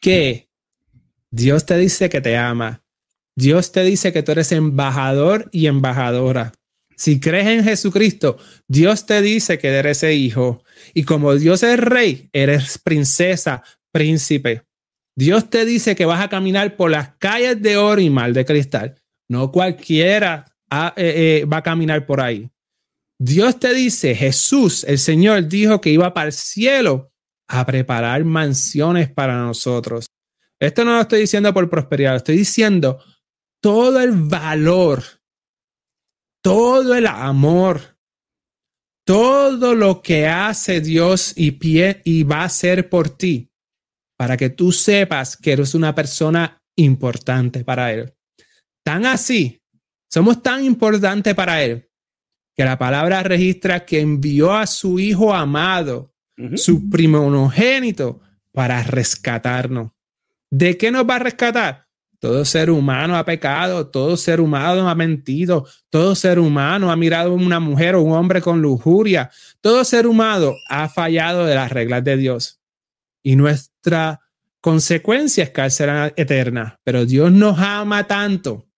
que Dios te dice que te ama. Dios te dice que tú eres embajador y embajadora. Si crees en Jesucristo, Dios te dice que eres ese hijo. Y como Dios es rey, eres princesa, príncipe. Dios te dice que vas a caminar por las calles de oro y mal de cristal. No cualquiera ah, eh, eh, va a caminar por ahí. Dios te dice, Jesús, el Señor, dijo que iba para el cielo a preparar mansiones para nosotros. Esto no lo estoy diciendo por prosperidad, estoy diciendo todo el valor, todo el amor, todo lo que hace Dios y, pie, y va a hacer por ti, para que tú sepas que eres una persona importante para Él. Tan así, somos tan importantes para Él que la palabra registra que envió a su Hijo amado, su primogénito, para rescatarnos. ¿De qué nos va a rescatar? Todo ser humano ha pecado, todo ser humano ha mentido, todo ser humano ha mirado a una mujer o un hombre con lujuria, todo ser humano ha fallado de las reglas de Dios. Y nuestra consecuencia es cárcel eterna, pero Dios nos ama tanto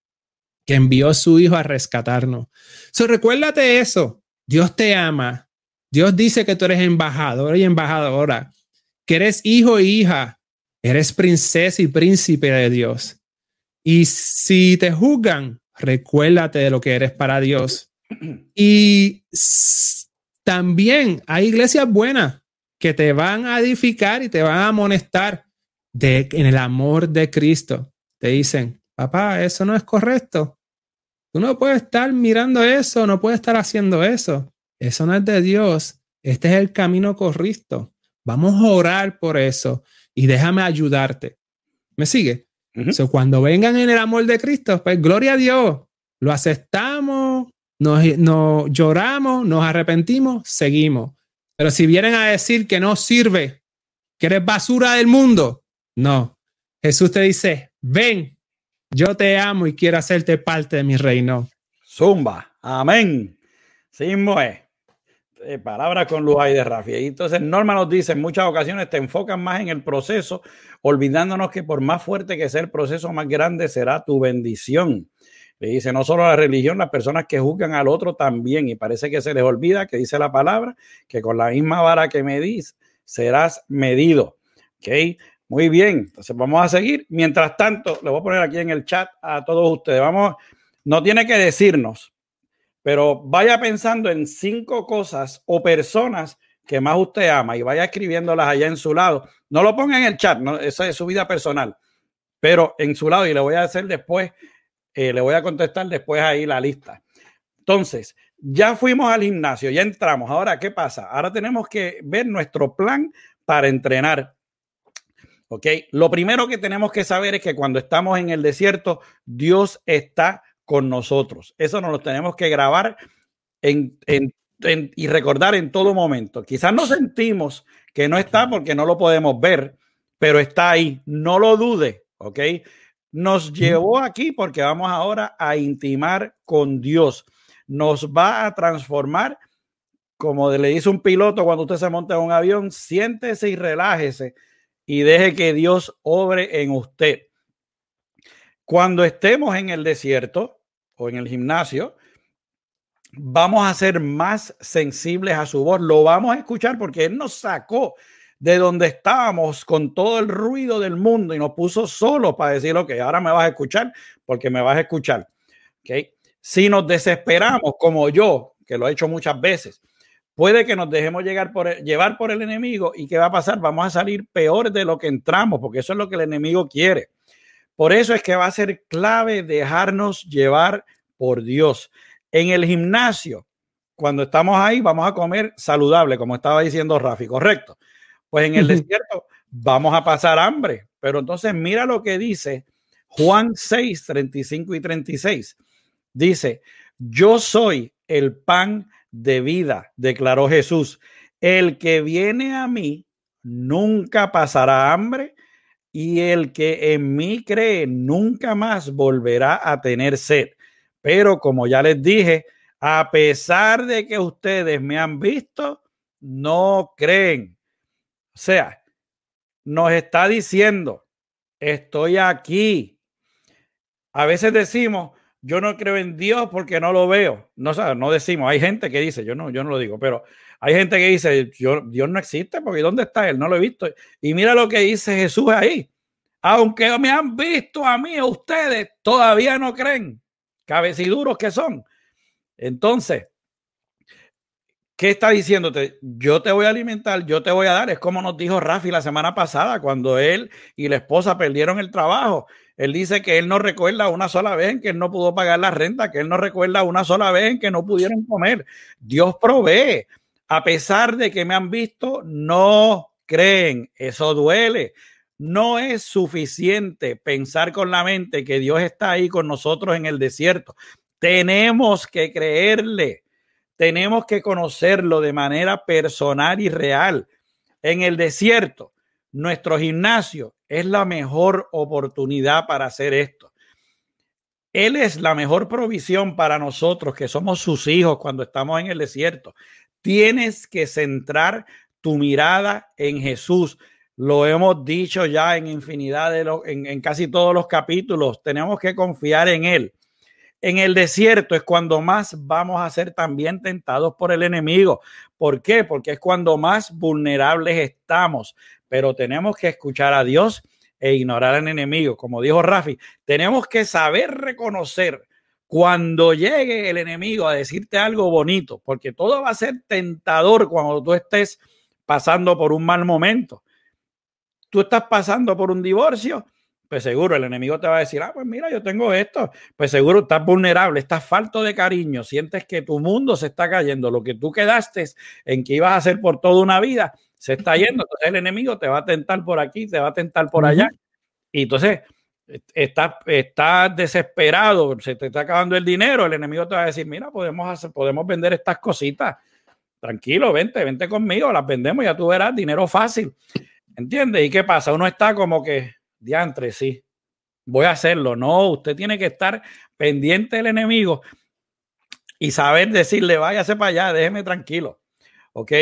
que envió a su Hijo a rescatarnos. So, recuérdate eso, Dios te ama, Dios dice que tú eres embajador y embajadora, que eres hijo e hija, eres princesa y príncipe de Dios. Y si te juzgan, recuérdate de lo que eres para Dios. Y también hay iglesias buenas que te van a edificar y te van a amonestar en el amor de Cristo. Te dicen, papá, eso no es correcto. Tú no puedes estar mirando eso, no puedes estar haciendo eso. Eso no es de Dios. Este es el camino correcto. Vamos a orar por eso y déjame ayudarte. ¿Me sigue? Cuando vengan en el amor de Cristo, pues gloria a Dios, lo aceptamos, nos, lloramos, nos arrepentimos, seguimos. Pero si vienen a decir que no sirve, que eres basura del mundo, no. Jesús te dice, ven, yo te amo y quiero hacerte parte de mi reino. Zumba, amén. Sí, es. Eh, palabras con luz de Rafi. Y entonces Norma nos dice, en muchas ocasiones te enfocas más en el proceso, olvidándonos que por más fuerte que sea el proceso, más grande será tu bendición. Le dice, no solo la religión, las personas que juzgan al otro también. Y parece que se les olvida que dice la palabra, que con la misma vara que medís, serás medido. ¿Ok? Muy bien. Entonces vamos a seguir. Mientras tanto, le voy a poner aquí en el chat a todos ustedes. Vamos, no tiene que decirnos, pero vaya pensando en cinco cosas o personas que más usted ama y vaya escribiéndolas allá en su lado. No lo ponga en el chat, no, esa es su vida personal, pero en su lado y le voy a hacer después, eh, le voy a contestar después ahí la lista. Entonces, ya fuimos al gimnasio, ya entramos. Ahora, ¿qué pasa? Ahora tenemos que ver nuestro plan para entrenar. ¿Ok? Lo primero que tenemos que saber es que cuando estamos en el desierto, Dios está con nosotros. Eso nos lo tenemos que grabar y recordar en todo momento. Quizás no sentimos que no está porque no lo podemos ver, pero está ahí. No lo dude, ¿ok? Nos llevó aquí porque vamos ahora a intimar con Dios. Nos va a transformar, como le dice un piloto cuando usted se monta en un avión, siéntese y relájese y deje que Dios obre en usted. Cuando estemos en el desierto o en el gimnasio, vamos a ser más sensibles a su voz. Lo vamos a escuchar porque Él nos sacó de donde estábamos con todo el ruido del mundo y nos puso solo para decir, ok, ahora me vas a escuchar porque me vas a escuchar. ¿Okay? Si nos desesperamos como yo, que lo he hecho muchas veces, puede que nos dejemos por llevar por el enemigo y ¿qué va a pasar? Vamos a salir peor de lo que entramos porque eso es lo que el enemigo quiere. Por eso es que va a ser clave dejarnos llevar por Dios. En el gimnasio, cuando estamos ahí, vamos a comer saludable, como estaba diciendo Rafi, ¿correcto? Pues en el desierto vamos a pasar hambre. Pero entonces mira lo que dice Juan 6, 35 y 36. Dice, yo soy el pan de vida, declaró Jesús. El que viene a mí nunca pasará hambre y el que en mí cree nunca más volverá a tener sed. Pero como ya les dije, a pesar de que ustedes me han visto, no creen. O sea, nos está diciendo, estoy aquí. A veces decimos, yo no creo en Dios porque no lo veo. No, no decimos, hay gente que dice, yo no, yo no lo digo, pero hay gente que dice, yo, Dios no existe porque ¿dónde está Él? No lo he visto. Y mira lo que dice Jesús ahí. Aunque me han visto a mí, a ustedes, todavía no creen. Cabeciduros que son. Entonces, ¿qué está diciéndote? Yo te voy a alimentar, yo te voy a dar. Es como nos dijo Rafi la semana pasada, cuando él y la esposa perdieron el trabajo. Él dice que él no recuerda una sola vez en que él no pudo pagar la renta, que él no recuerda una sola vez en que no pudieron comer. Dios provee a pesar de que me han visto, no creen. Eso duele. No es suficiente pensar con la mente que Dios está ahí con nosotros en el desierto. Tenemos que creerle. Tenemos que conocerlo de manera personal y real. En el desierto, nuestro gimnasio es la mejor oportunidad para hacer esto. Él es la mejor provisión para nosotros que somos sus hijos cuando estamos en el desierto. Tienes que centrar tu mirada en Jesús. Lo hemos dicho ya en infinidad de en, en casi todos los capítulos. Tenemos que confiar en Él. En el desierto es cuando más vamos a ser también tentados por el enemigo. ¿Por qué? Porque es cuando más vulnerables estamos. Pero tenemos que escuchar a Dios e ignorar al enemigo. Como dijo Rafi, tenemos que saber reconocer cuando llegue el enemigo a decirte algo bonito, porque todo va a ser tentador cuando tú estés pasando por un mal momento. Tú estás pasando por un divorcio, pues seguro el enemigo te va a decir, ah, pues mira, yo tengo esto, pues seguro estás vulnerable, estás falto de cariño, sientes que tu mundo se está cayendo, lo que tú quedaste en que ibas a hacer por toda una vida, se está yendo, entonces el enemigo te va a tentar por aquí, te va a tentar por allá, y entonces estás está desesperado, se te está acabando el dinero, el enemigo te va a decir, mira, podemos, hacer, podemos vender estas cositas, tranquilo, vente, vente conmigo, las vendemos, ya tú verás, dinero fácil, ¿entiendes? ¿Y qué pasa? Uno está como que diantre, sí, voy a hacerlo. No, usted tiene que estar pendiente del enemigo y saber decirle, váyase para allá, déjeme tranquilo. ¿Ok?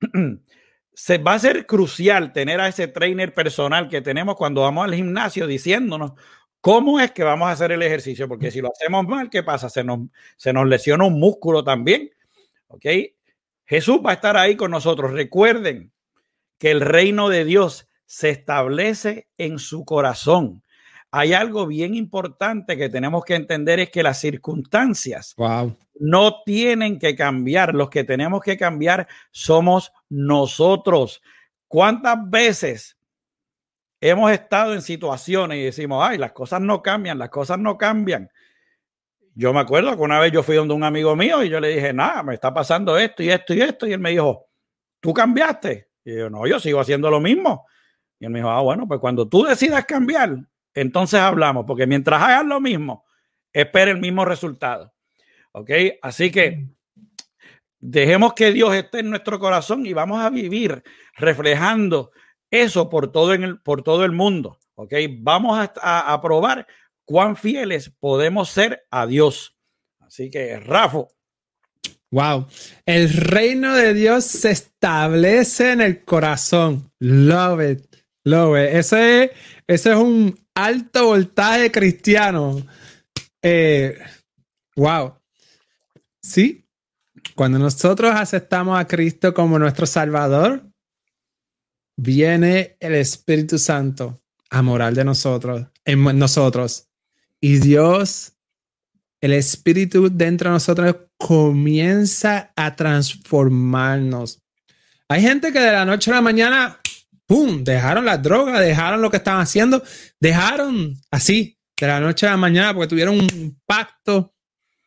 Se va a ser crucial tener a ese trainer personal que tenemos cuando vamos al gimnasio diciéndonos cómo es que vamos a hacer el ejercicio, porque si lo hacemos mal, ¿qué pasa? Se nos, se nos lesiona un músculo también. ¿Ok? Jesús va a estar ahí con nosotros. Recuerden que el reino de Dios se establece en su corazón. Hay algo bien importante que tenemos que entender es que las circunstancias no tienen que cambiar. Los que tenemos que cambiar somos nosotros. ¿Cuántas veces hemos estado en situaciones y decimos, ay, las cosas no cambian, las cosas no cambian? Yo me acuerdo que una vez yo fui donde un amigo mío y yo le dije, nada, me está pasando esto y esto y esto. Y él me dijo, ¿tú cambiaste? Y yo, no, yo sigo haciendo lo mismo. Y él me dijo, ah, bueno, pues cuando tú decidas cambiar, entonces hablamos, porque mientras hagas lo mismo, espera el mismo resultado. ¿Ok? Así que dejemos que Dios esté en nuestro corazón y vamos a vivir reflejando eso por todo, en el, por todo el mundo. ¿Ok? Vamos a, a probar cuán fieles podemos ser a Dios. Así que, Rafa. Wow. El reino de Dios se establece en el corazón. Love it. Lo ese, ese es un alto voltaje cristiano. Eh, wow. Sí, cuando nosotros aceptamos a Cristo como nuestro Salvador, viene el Espíritu Santo a morar de nosotros, en nosotros. Y Dios, el Espíritu dentro de nosotros comienza a transformarnos. Hay gente que de la noche a la mañana Dejaron las drogas, dejaron lo que estaban haciendo, dejaron así, de la noche a la mañana, porque tuvieron un pacto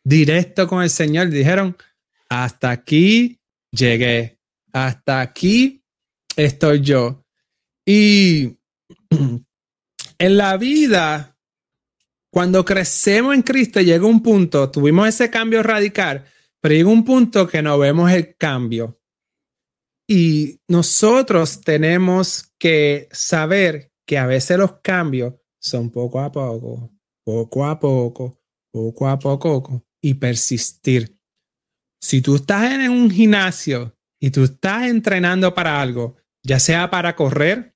directo con el Señor. Dijeron, hasta aquí llegué, hasta aquí estoy yo. Y en la vida, cuando crecemos en Cristo, llega un punto, tuvimos ese cambio radical, pero llega un punto que no vemos el cambio. Y nosotros tenemos que saber que a veces los cambios son poco a poco, poco a poco, poco a poco y persistir. Si tú estás en un gimnasio y tú estás entrenando para algo, ya sea para correr,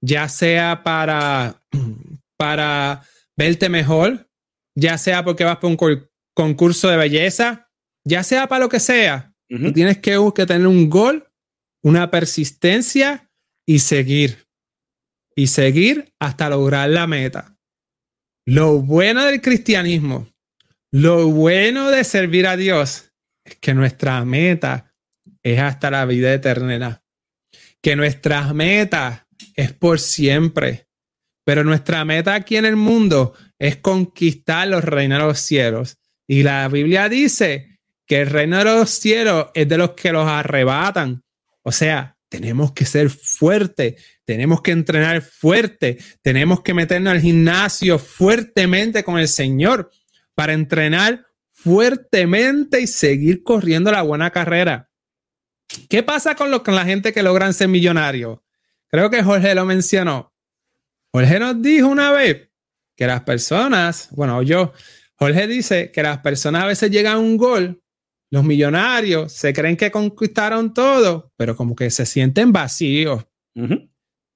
ya sea para, para verte mejor, ya sea porque vas por un concurso de belleza, ya sea para lo que sea, tú tienes que, que tener un gol una persistencia y seguir. Y seguir hasta lograr la meta. Lo bueno del cristianismo, lo bueno de servir a Dios, es que nuestra meta es hasta la vida eterna. Que nuestra meta es por siempre. Pero nuestra meta aquí en el mundo es conquistar los reinos de los cielos. Y la Biblia dice que el reino de los cielos es de los que los arrebatan o sea, tenemos que ser fuertes, tenemos que entrenar fuerte, tenemos que meternos al gimnasio fuertemente con el Señor para entrenar fuertemente y seguir corriendo la buena carrera. ¿Qué pasa con, con la gente que logran ser millonarios? Creo que Jorge lo mencionó. Jorge nos dijo una vez que las personas, bueno, yo, Jorge dice que las personas a veces llegan a un gol, los millonarios se creen que conquistaron todo, pero como que se sienten vacíos.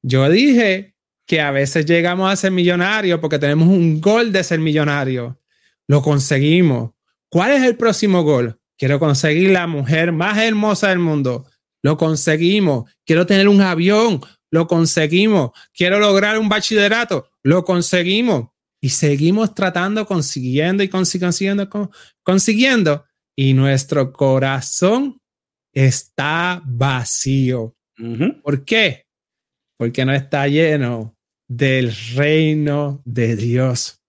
Yo dije que a veces llegamos a ser millonarios porque tenemos un gol de ser millonario. Lo conseguimos. ¿Cuál es el próximo gol? Quiero conseguir la mujer más hermosa del mundo. Lo conseguimos. Quiero tener un avión. Lo conseguimos. Quiero lograr un bachillerato. Lo conseguimos. Y seguimos tratando, consiguiendo y consiguiendo, consiguiendo. Y nuestro corazón está vacío. ¿Por qué? Porque no está lleno del reino de Dios.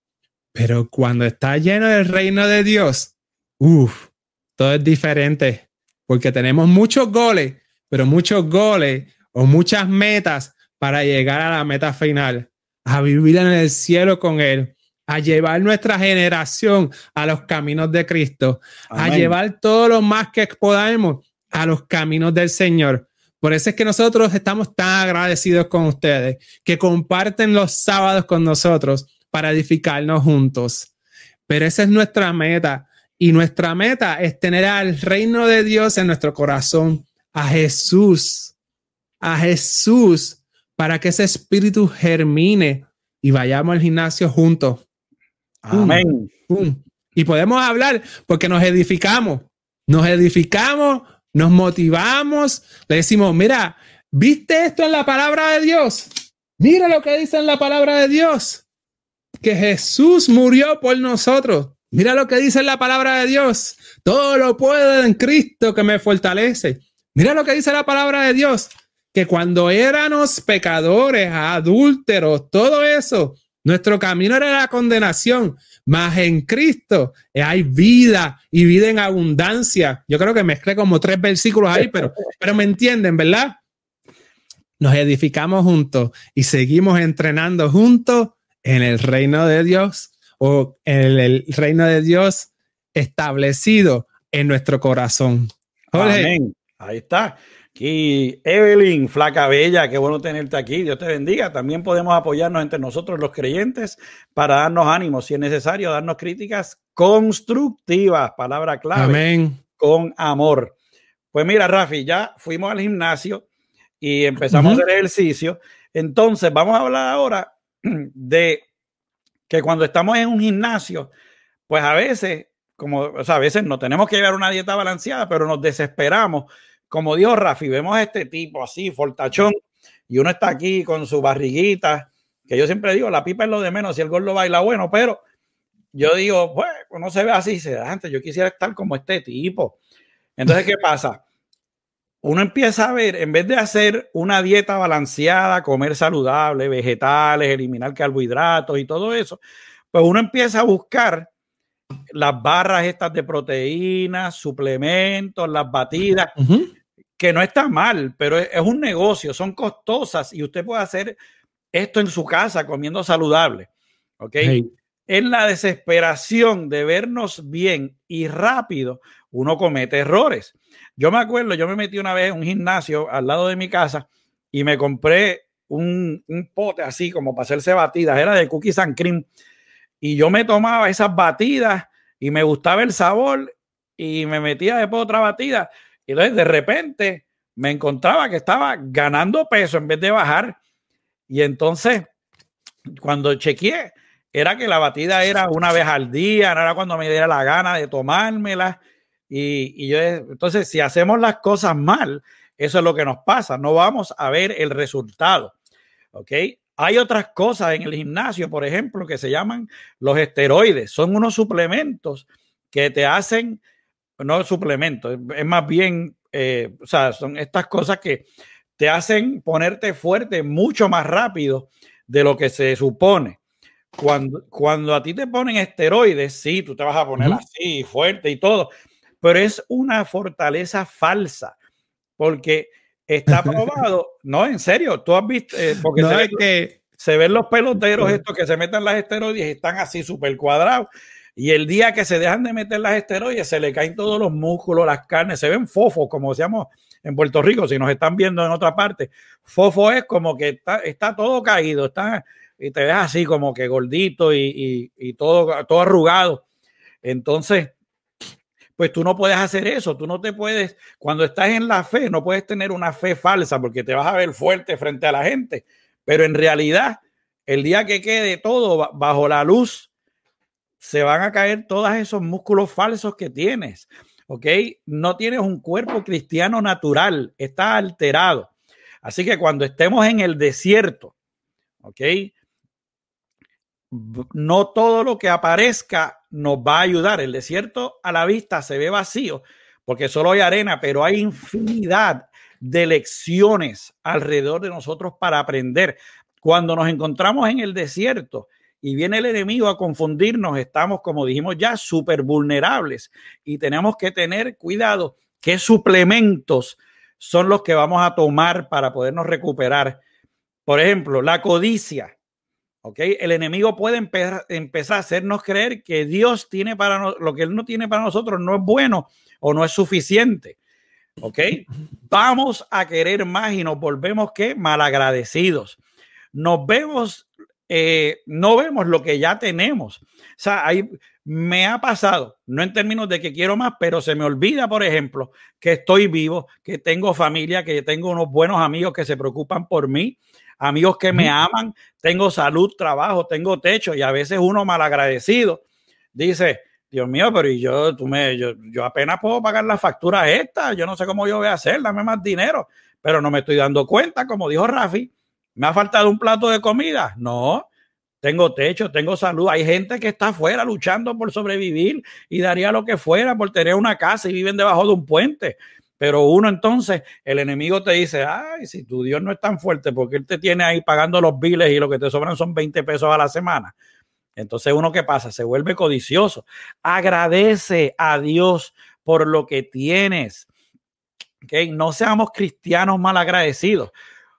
Pero cuando está lleno del reino de Dios, uff, todo es diferente. Porque tenemos muchos goles, pero muchos goles o muchas metas para llegar a la meta final, a vivir en el cielo con Él, a llevar nuestra generación a los caminos de Cristo, a llevar todo lo más que podamos a los caminos del Señor. Por eso es que nosotros estamos tan agradecidos con ustedes, que comparten los sábados con nosotros para edificarnos juntos. Pero esa es nuestra meta. Y nuestra meta es tener al reino de Dios en nuestro corazón, a Jesús, a Jesús, para que ese espíritu germine y vayamos al gimnasio juntos. Amén. Y podemos hablar porque nos edificamos, nos edificamos nos motivamos, le decimos, mira, ¿viste esto en la palabra de Dios? Mira lo que dice en la palabra de Dios, que Jesús murió por nosotros. Mira lo que dice en la palabra de Dios. Todo lo puedo en Cristo que me fortalece. Mira lo que dice la palabra de Dios, que cuando éramos pecadores, adúlteros, todo eso, nuestro camino era la condenación, más en Cristo hay vida y vida en abundancia. Yo creo que mezclé como tres versículos ahí, pero, pero me entienden, ¿verdad? Nos edificamos juntos y seguimos entrenando juntos en el reino de Dios o en el reino de Dios establecido en nuestro corazón. Amén. Ahí está. Y Evelyn, flaca bella, qué bueno tenerte aquí. Dios te bendiga. También podemos apoyarnos entre nosotros los creyentes para darnos ánimo, si es necesario, darnos críticas constructivas, palabra clave. Amén. Con amor. Pues mira, Rafi, ya fuimos al gimnasio y empezamos a hacer ejercicio. Entonces, vamos a hablar ahora de que cuando estamos en un gimnasio, pues a veces, como, o sea, a veces no tenemos que llevar una dieta balanceada, pero nos desesperamos como dijo Rafi, vemos a este tipo así, fortachón, y uno está aquí con su barriguita, que yo siempre digo, la pipa es lo de menos, si el gol lo baila bueno, pero yo digo, pues, uno se ve así, se da antes, yo quisiera estar como este tipo. Entonces, ¿qué pasa? Uno empieza a ver, en vez de hacer una dieta balanceada, comer saludable, vegetales, eliminar carbohidratos y todo eso, pues uno empieza a buscar las barras estas de proteínas, suplementos, las batidas, que no está mal, pero es, un negocio, son costosas y usted puede hacer esto en su casa comiendo saludable. ¿Ok? En la desesperación de vernos bien y rápido, uno comete errores. Yo me acuerdo, yo me metí una vez en un gimnasio al lado de mi casa y me compré un, un pote así como para hacerse batidas, era de cookies and cream. Y yo me tomaba esas batidas y me gustaba el sabor y me metía después otra batida. Y entonces de repente me encontraba que estaba ganando peso en vez de bajar. Y entonces, cuando chequeé, era que la batida era una vez al día, no era cuando me diera la gana de tomármela. Y, y yo, entonces, si hacemos las cosas mal, eso es lo que nos pasa. No vamos a ver el resultado. ¿Ok? Hay otras cosas en el gimnasio, por ejemplo, que se llaman los esteroides. Son unos suplementos que te hacen, no suplementos, es más bien, eh, o sea, son estas cosas que te hacen ponerte fuerte mucho más rápido de lo que se supone. Cuando, cuando a ti te ponen esteroides, sí, tú te vas a poner así, fuerte y todo, pero es una fortaleza falsa, porque Está probado. no, en serio, tú has visto, eh, porque se, ve, que... se, ven los peloteros estos que se meten las esteroides y están así súper cuadrados. Y el día que se dejan de meter las esteroides, se le caen todos los músculos, las carnes, se ven fofos, como decíamos en Puerto Rico, si nos están viendo en otra parte. Fofo es como que está, todo caído, está y te ves así como que gordito y, y todo, todo arrugado. Entonces, pues tú no puedes hacer eso, tú no te puedes, cuando estás en la fe, no puedes tener una fe falsa porque te vas a ver fuerte frente a la gente, pero en realidad, el día que quede todo bajo la luz, se van a caer todos esos músculos falsos que tienes. ¿ok? No tienes un cuerpo cristiano natural, está alterado. Así que cuando estemos en el desierto, ¿ok? No todo lo que aparezca nos va a ayudar. El desierto a la vista se ve vacío porque solo hay arena, pero hay infinidad de lecciones alrededor de nosotros para aprender. Cuando nos encontramos en el desierto, y viene el enemigo a confundirnos, estamos, como dijimos ya, súper vulnerables y tenemos que tener cuidado qué suplementos son los que vamos a tomar para podernos recuperar. Por ejemplo, la codicia. ¿ok? El enemigo puede empezar a hacernos creer que Dios tiene para lo que Él no tiene para nosotros no es bueno o no es suficiente. ¿Ok? Vamos a querer más y nos volvemos que malagradecidos. Nos vemos eh, no vemos lo que ya tenemos. O sea, ahí me ha pasado, no en términos de que quiero más, pero se me olvida, por ejemplo, que estoy vivo, que tengo familia, que tengo unos buenos amigos que se preocupan por mí, amigos que me aman, tengo salud, trabajo, tengo techo y a veces uno malagradecido dice, Dios mío, pero y yo, tú me, yo, yo apenas puedo pagar las facturas estas, yo no sé cómo yo voy a hacer, dame más dinero, pero no me estoy dando cuenta, como dijo Rafi, ¿Me ha faltado un plato de comida? No. Tengo techo, tengo salud. Hay gente que está afuera luchando por sobrevivir y daría lo que fuera por tener una casa y viven debajo de un puente. Pero uno entonces, el enemigo te dice, ay, si tu Dios no es tan fuerte, porque Él te tiene ahí pagando los biles y lo que te sobran son 20 pesos a la semana. Entonces uno qué pasa, se vuelve codicioso. Agradece a Dios por lo que tienes. ¿Okay? No seamos cristianos mal agradecidos.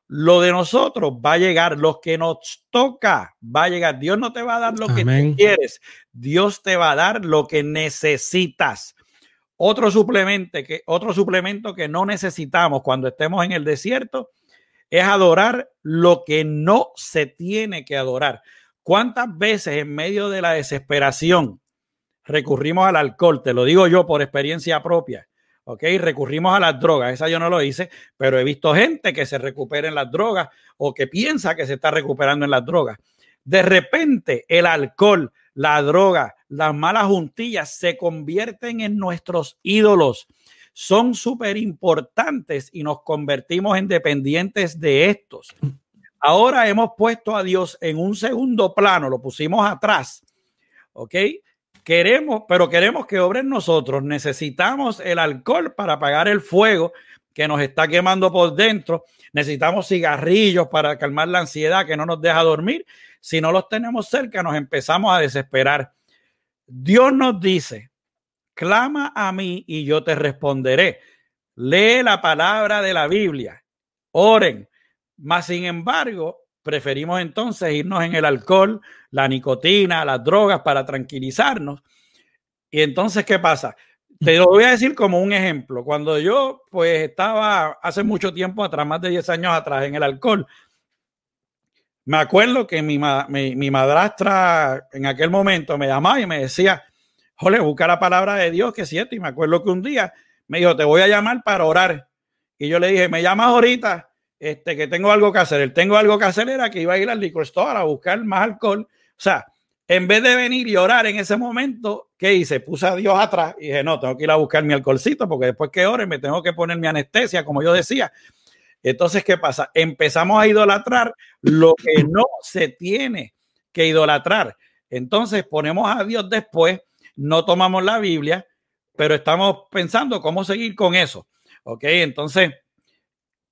Lo de nosotros va a llegar, lo que nos toca va a llegar. Dios no te va a dar lo que tú quieres, Dios te va a dar lo que necesitas. Otro suplemento, que, otro suplemento que no necesitamos cuando estemos en el desierto es adorar lo que no se tiene que adorar. ¿Cuántas veces en medio de la desesperación recurrimos al alcohol? Te lo digo yo por experiencia propia. ¿Ok? Recurrimos a las drogas, esa yo no lo hice, pero he visto gente que se recupera en las drogas o que piensa que se está recuperando en las drogas. De repente el alcohol, la droga, las malas juntillas se convierten en nuestros ídolos. Son súper importantes y nos convertimos en dependientes de estos. Ahora hemos puesto a Dios en un segundo plano, lo pusimos atrás, ¿ok? Queremos, pero queremos que obren nosotros. Necesitamos el alcohol para apagar el fuego que nos está quemando por dentro. Necesitamos cigarrillos para calmar la ansiedad que no nos deja dormir. Si no los tenemos cerca, nos empezamos a desesperar. Dios nos dice, clama a mí y yo te responderé. Lee la palabra de la Biblia. Oren. Mas, sin embargo, preferimos entonces irnos en el alcohol, la nicotina, las drogas para tranquilizarnos. Y entonces, ¿qué pasa? Te lo voy a decir como un ejemplo. Cuando yo, pues, estaba hace mucho tiempo atrás, más de 10 años atrás, en el alcohol, me acuerdo que mi, mi, madrastra en aquel momento me llamaba y me decía, jole, busca la palabra de Dios, que es cierto. Y me acuerdo que un día me dijo, te voy a llamar para orar. Y yo le dije, me llamas ahorita este, que tengo algo que hacer. El tengo algo que hacer era que iba a ir al liquor store a buscar más alcohol. O sea, en vez de venir y orar en ese momento, ¿qué hice? Puse a Dios atrás y dije, no, tengo que ir a buscar mi alcoholcito porque después que ore me tengo que poner mi anestesia, como yo decía. Entonces, ¿qué pasa? Empezamos a idolatrar lo que no se tiene que idolatrar. Entonces, ponemos a Dios después, no tomamos la Biblia, pero estamos pensando cómo seguir con eso. ¿Ok? Entonces,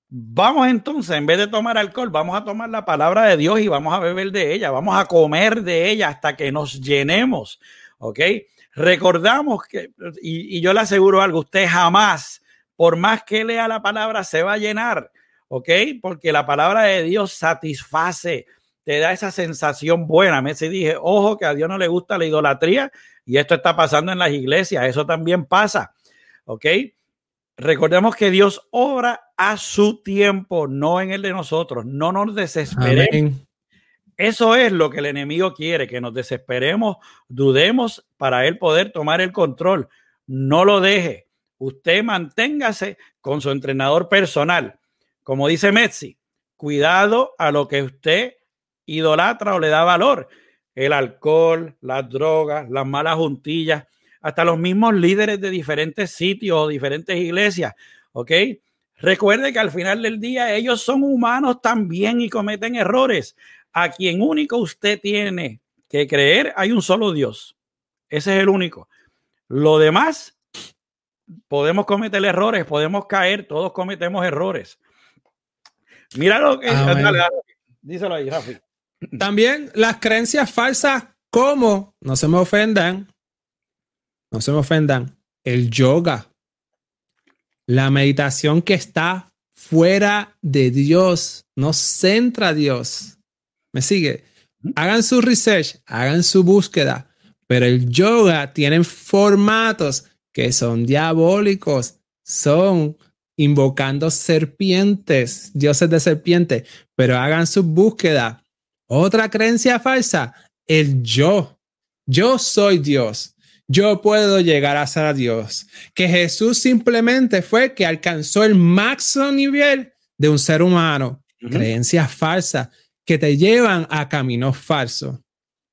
Vamos entonces, en vez de tomar alcohol, vamos a tomar la palabra de Dios y vamos a beber de ella, vamos a comer de ella hasta que nos llenemos, ¿ok? Recordamos que, y, yo le aseguro algo, usted jamás, por más que lea la palabra, se va a llenar, ¿ok? Porque la palabra de Dios satisface, te da esa sensación buena. Me dije, ojo, que a Dios no le gusta la idolatría y esto está pasando en las iglesias, eso también pasa, ¿ok? Recordemos que Dios obra a su tiempo, no en el de nosotros. No nos desesperemos. Eso es lo que el enemigo quiere, que nos desesperemos, dudemos para él poder tomar el control. No lo deje. Usted manténgase con su entrenador personal. Como dice Messi, cuidado a lo que usted idolatra o le da valor. El alcohol, las drogas, las malas juntillas, hasta los mismos líderes de diferentes sitios o diferentes iglesias. ¿Ok? Recuerde que al final del día ellos son humanos también y cometen errores. A quien único usted tiene que creer, hay un solo Dios. Ese es el único. Lo demás, podemos cometer errores, podemos caer, todos cometemos errores. Mira lo que... Díselo ahí, Rafi. También las creencias falsas como, no se me ofendan, no se me ofendan, el yoga, la meditación que está fuera de Dios, no centra a Dios. ¿Me sigue? Hagan su research, hagan su búsqueda, pero el yoga tiene formatos que son diabólicos, son invocando serpientes, dioses de serpiente, pero hagan su búsqueda. Otra creencia falsa, el yo. Yo soy Dios. Yo puedo llegar a ser Dios. Que Jesús simplemente fue que alcanzó el máximo nivel de un ser humano. Creencias falsas que te llevan a caminos falsos.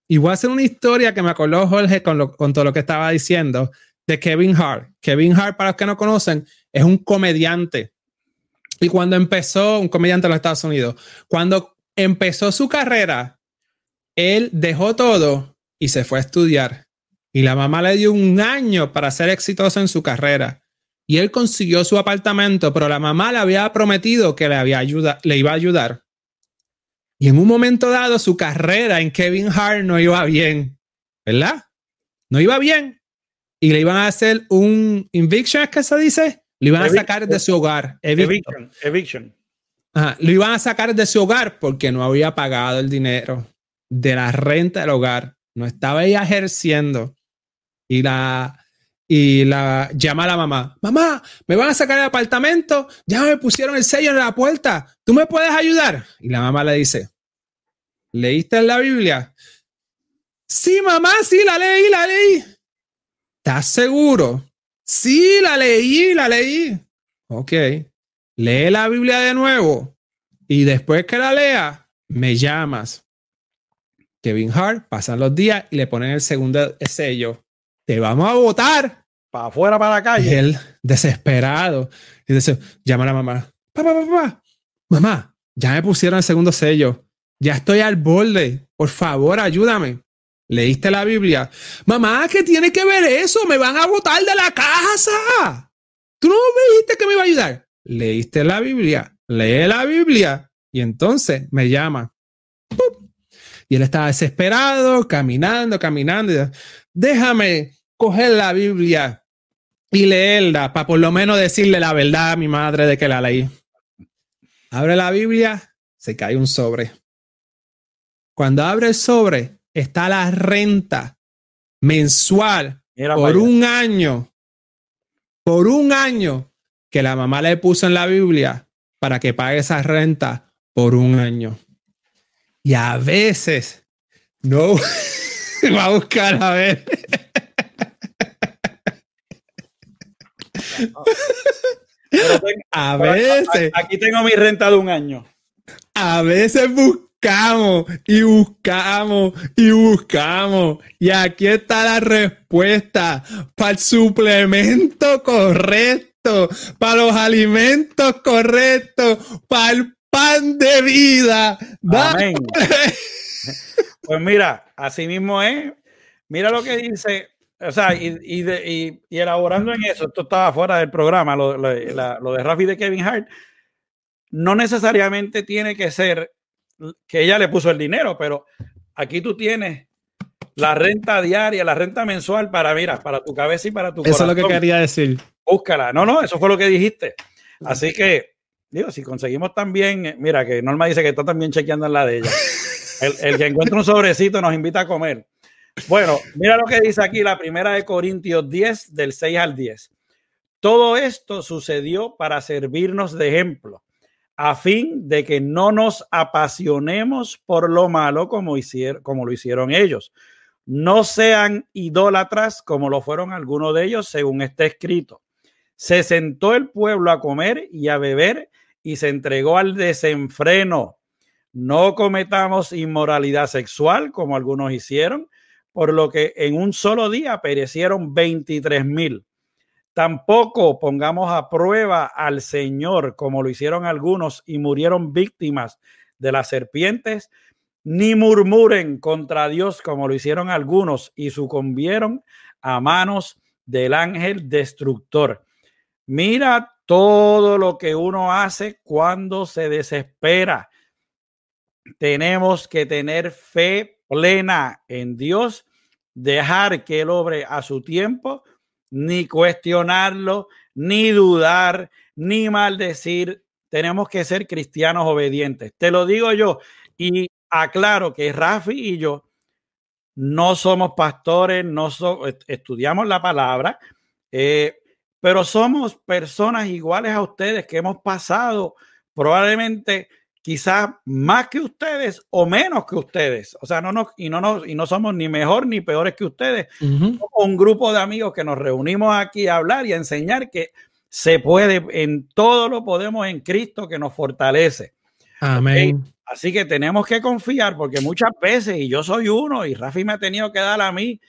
Y voy a hacer una historia que me acordó Jorge con, con todo lo que estaba diciendo de Kevin Hart. Kevin Hart, para los que no conocen, es un comediante. Y cuando empezó, un comediante de los Estados Unidos, cuando empezó su carrera, él dejó todo y se fue a estudiar. Y la mamá le dio un año para ser exitoso en su carrera. Y él consiguió su apartamento, pero la mamá le había prometido que le, había ayuda, le iba a ayudar. Y en un momento dado, su carrera en Kevin Hart no iba bien, ¿verdad? No iba bien y le iban a hacer un eviction, ¿es que se dice? Le iban a sacar de su hogar. Eviction. Eviction. lo iban a sacar de su hogar porque no había pagado el dinero de la renta del hogar. No estaba ahí ejerciendo. Y la, y la llama a la mamá. Mamá, me van a sacar el apartamento. Ya me pusieron el sello en la puerta. ¿Tú me puedes ayudar? Y la mamá le dice, ¿leíste en la Biblia? Sí, mamá, sí, la leí, la leí. ¿Estás seguro? Sí, la leí, la leí. Ok. Lee la Biblia de nuevo y después que la lea, me llamas. Kevin Hart, pasan los días y le ponen el segundo sello. Vamos a votar. Para afuera, para la calle. él, desesperado, y dice, llama a la mamá. Papá, papá, mamá, ya me pusieron el segundo sello. Ya estoy al borde. Por favor, ayúdame. ¿Leíste la Biblia? Mamá, ¿qué tiene que ver eso? Me van a botar de la casa. ¿Tú no me dijiste que me iba a ayudar? ¿Leíste la Biblia? Lee la Biblia. Y entonces me llama. Y él estaba desesperado, caminando, caminando. Déjame coger la Biblia y leerla para por lo menos decirle la verdad a mi madre de que la leí. Abre la Biblia, se cae un sobre. Cuando abre el sobre, está la renta mensual por un año, por un año que la mamá le puso en la Biblia para que pague esa renta por un año. Y a veces, no, va a buscar a ver. a veces. Aquí tengo mi renta de un año. A veces buscamos y buscamos y buscamos. Y aquí está la respuesta para el suplemento correcto, para los alimentos correctos, para el pan de vida. Amén. pues mira, así mismo es. Mira lo que dice, o sea, y, y, y, elaborando en eso, esto estaba fuera del programa, lo, lo de Rafi de Kevin Hart, no necesariamente tiene que ser que ella le puso el dinero, pero aquí tú tienes la renta diaria, la renta mensual para, mira, para tu cabeza y para tu Eso es lo que quería decir. Búscala. No, no, eso fue lo que dijiste. Así que, digo, si conseguimos también, mira, que Norma dice que está también chequeando en la de ella. El, que encuentra un sobrecito nos invita a comer. Bueno, mira lo que dice aquí la primera de Corintios 10, del 6 al 10. Todo esto sucedió para servirnos de ejemplo a fin de que no nos apasionemos por lo malo como, hicieron, como lo hicieron ellos. No sean idólatras como lo fueron algunos de ellos, según está escrito. Se sentó el pueblo a comer y a beber y se entregó al desenfreno. No cometamos inmoralidad sexual como algunos hicieron, por lo que en un solo día perecieron 23 mil. Tampoco pongamos a prueba al Señor como lo hicieron algunos y murieron víctimas de las serpientes, ni murmuren contra Dios como lo hicieron algunos y sucumbieron a manos del ángel destructor. Mira todo lo que uno hace cuando se desespera. Tenemos que tener fe plena en Dios, dejar que Él obre a su tiempo ni cuestionarlo, ni dudar, ni maldecir. Tenemos que ser cristianos obedientes. Te lo digo yo y aclaro que Rafi y yo no somos pastores, no estudiamos la palabra, eh, pero somos personas iguales a ustedes que hemos pasado probablemente quizás más que ustedes o menos que ustedes. O sea, no nos, y, no nos, y no somos ni mejor ni peores que ustedes. Un grupo de amigos que nos reunimos aquí a hablar y a enseñar que se puede, en todo lo podemos en Cristo que nos fortalece. Amén. Así que tenemos que confiar porque muchas veces, y yo soy uno, y Rafi me ha tenido que dar a mí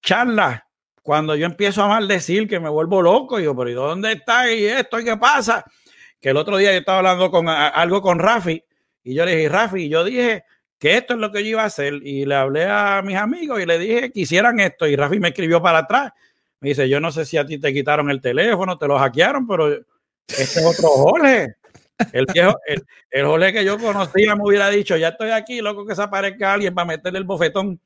charlas cuando yo empiezo a maldecir que me vuelvo loco, y yo, pero ¿y dónde está? ¿Y esto? ¿Y qué pasa? Que el otro día yo estaba hablando con algo con Rafi y yo le dije, Rafi, yo dije que esto es lo que yo iba a hacer y le hablé a mis amigos y le dije que hicieran esto y Rafi me escribió para atrás. Me dice, yo no sé si a ti te quitaron el teléfono, te lo hackearon, pero este es otro Jorge. El viejo, el, el Jorge que yo conocía me hubiera dicho, ya estoy aquí, loco que se aparezca alguien para meterle el bofetón.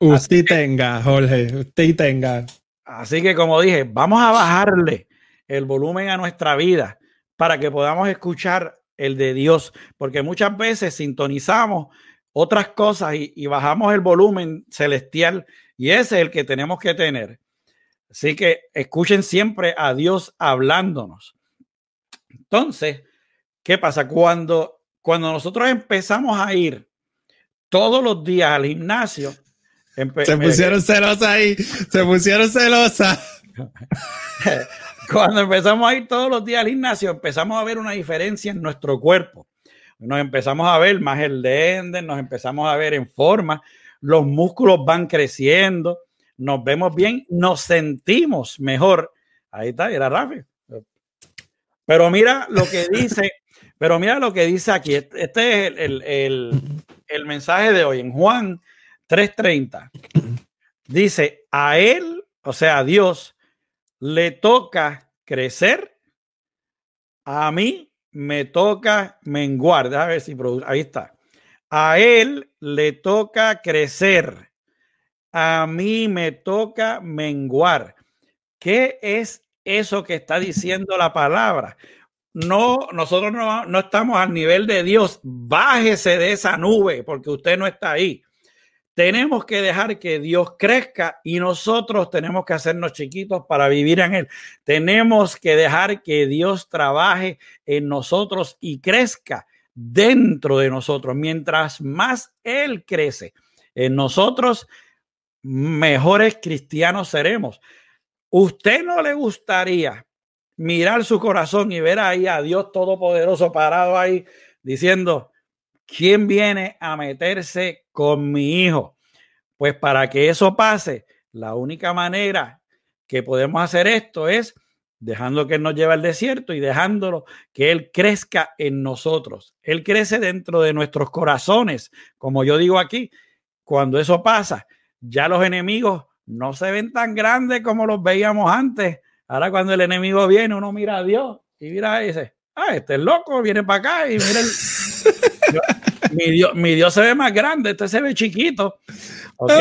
Usted tenga, Jorge, usted tenga. Así que como dije, vamos a bajarle el volumen a nuestra vida para que podamos escuchar el de Dios, porque muchas veces sintonizamos otras cosas y, bajamos el volumen celestial y ese es el que tenemos que tener. Así que escuchen siempre a Dios hablándonos. Entonces, ¿qué pasa? Cuando, cuando nosotros empezamos a ir todos los días al gimnasio, se pusieron celosas ahí, se pusieron celosas. Cuando empezamos a ir todos los días al gimnasio, empezamos a ver una diferencia en nuestro cuerpo. Nos empezamos a ver más el de nos empezamos a ver en forma, los músculos van creciendo, nos vemos bien, nos sentimos mejor. Ahí está, era Rafi. Pero mira lo que dice, pero mira lo que dice aquí. Este, este es el, el, el mensaje de hoy en Juan 3:30. Dice, a él, o sea, a Dios, le toca crecer, a mí me toca menguar. A ver si ahí está. A él le toca crecer, a mí me toca menguar. ¿Qué es eso que está diciendo la palabra? No, nosotros no, no estamos al nivel de Dios. Bájese de esa nube porque usted no está ahí. Tenemos que dejar que Dios crezca y nosotros tenemos que hacernos chiquitos para vivir en Él. Tenemos que dejar que Dios trabaje en nosotros y crezca dentro de nosotros. Mientras más Él crece en nosotros, mejores cristianos seremos. ¿Usted no le gustaría mirar su corazón y ver ahí a Dios Todopoderoso parado ahí diciendo, ¿quién viene a meterse con mi hijo? Pues para que eso pase, la única manera que podemos hacer esto es dejando que Él nos lleve al desierto y dejándolo que Él crezca en nosotros. Él crece dentro de nuestros corazones. Como yo digo aquí, cuando eso pasa, ya los enemigos no se ven tan grandes como los veíamos antes. Ahora cuando el enemigo viene, uno mira a Dios y mira y dice, ah, este es loco, viene para acá y mira el... mi, Dios, se ve más grande, este se ve chiquito. ¿Ok?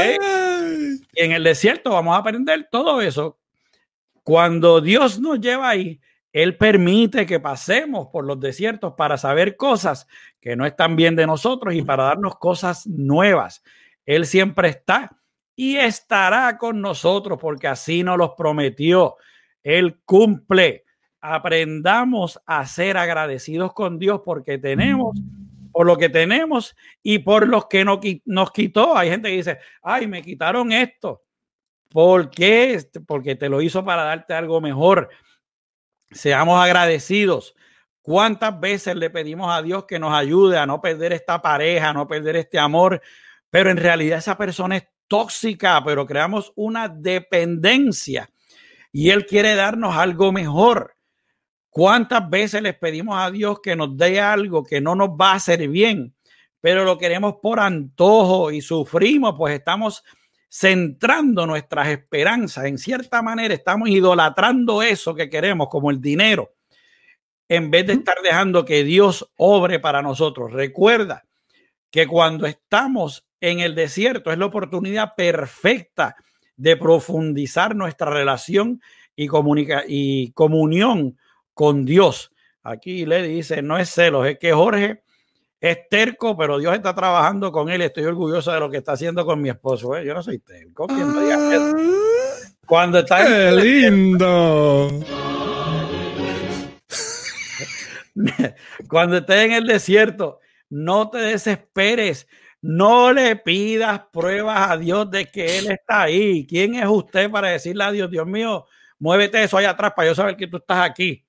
Y en el desierto vamos a aprender todo eso. Cuando Dios nos lleva ahí, Él permite que pasemos por los desiertos para saber cosas que no están bien de nosotros y para darnos cosas nuevas. Él siempre está y estará con nosotros porque así nos los prometió. Él cumple. aprendamos a ser agradecidos con Dios porque tenemos, por lo que tenemos y por los que no, nos quitó. Hay gente que dice, ay, me quitaron esto. ¿Por qué? Porque te lo hizo para darte algo mejor. Seamos agradecidos. ¿Cuántas veces le pedimos a Dios que nos ayude a no perder esta pareja, a no perder este amor? Pero en realidad esa persona es tóxica, pero creamos una dependencia y Él quiere darnos algo mejor. ¿Cuántas veces les pedimos a Dios que nos dé algo que no nos va a hacer bien, pero lo queremos por antojo y sufrimos, pues estamos centrando nuestras esperanzas. En cierta manera estamos idolatrando eso que queremos, como el dinero, en vez de estar dejando que Dios obre para nosotros. Recuerda que cuando estamos en el desierto es la oportunidad perfecta de profundizar nuestra relación y, y comunión con Dios. Aquí le dice, no es celos, es que Jorge es terco, pero Dios está trabajando con él. Estoy orgulloso de lo que está haciendo con mi esposo. ¿eh? Yo no soy terco. Ah. Cuando está ¡Qué lindo! Cuando estés en el desierto, no te desesperes. No le pidas pruebas a Dios de que Él está ahí. ¿Quién es usted para decirle a Dios, Dios mío, muévete eso allá atrás para yo saber que tú estás aquí?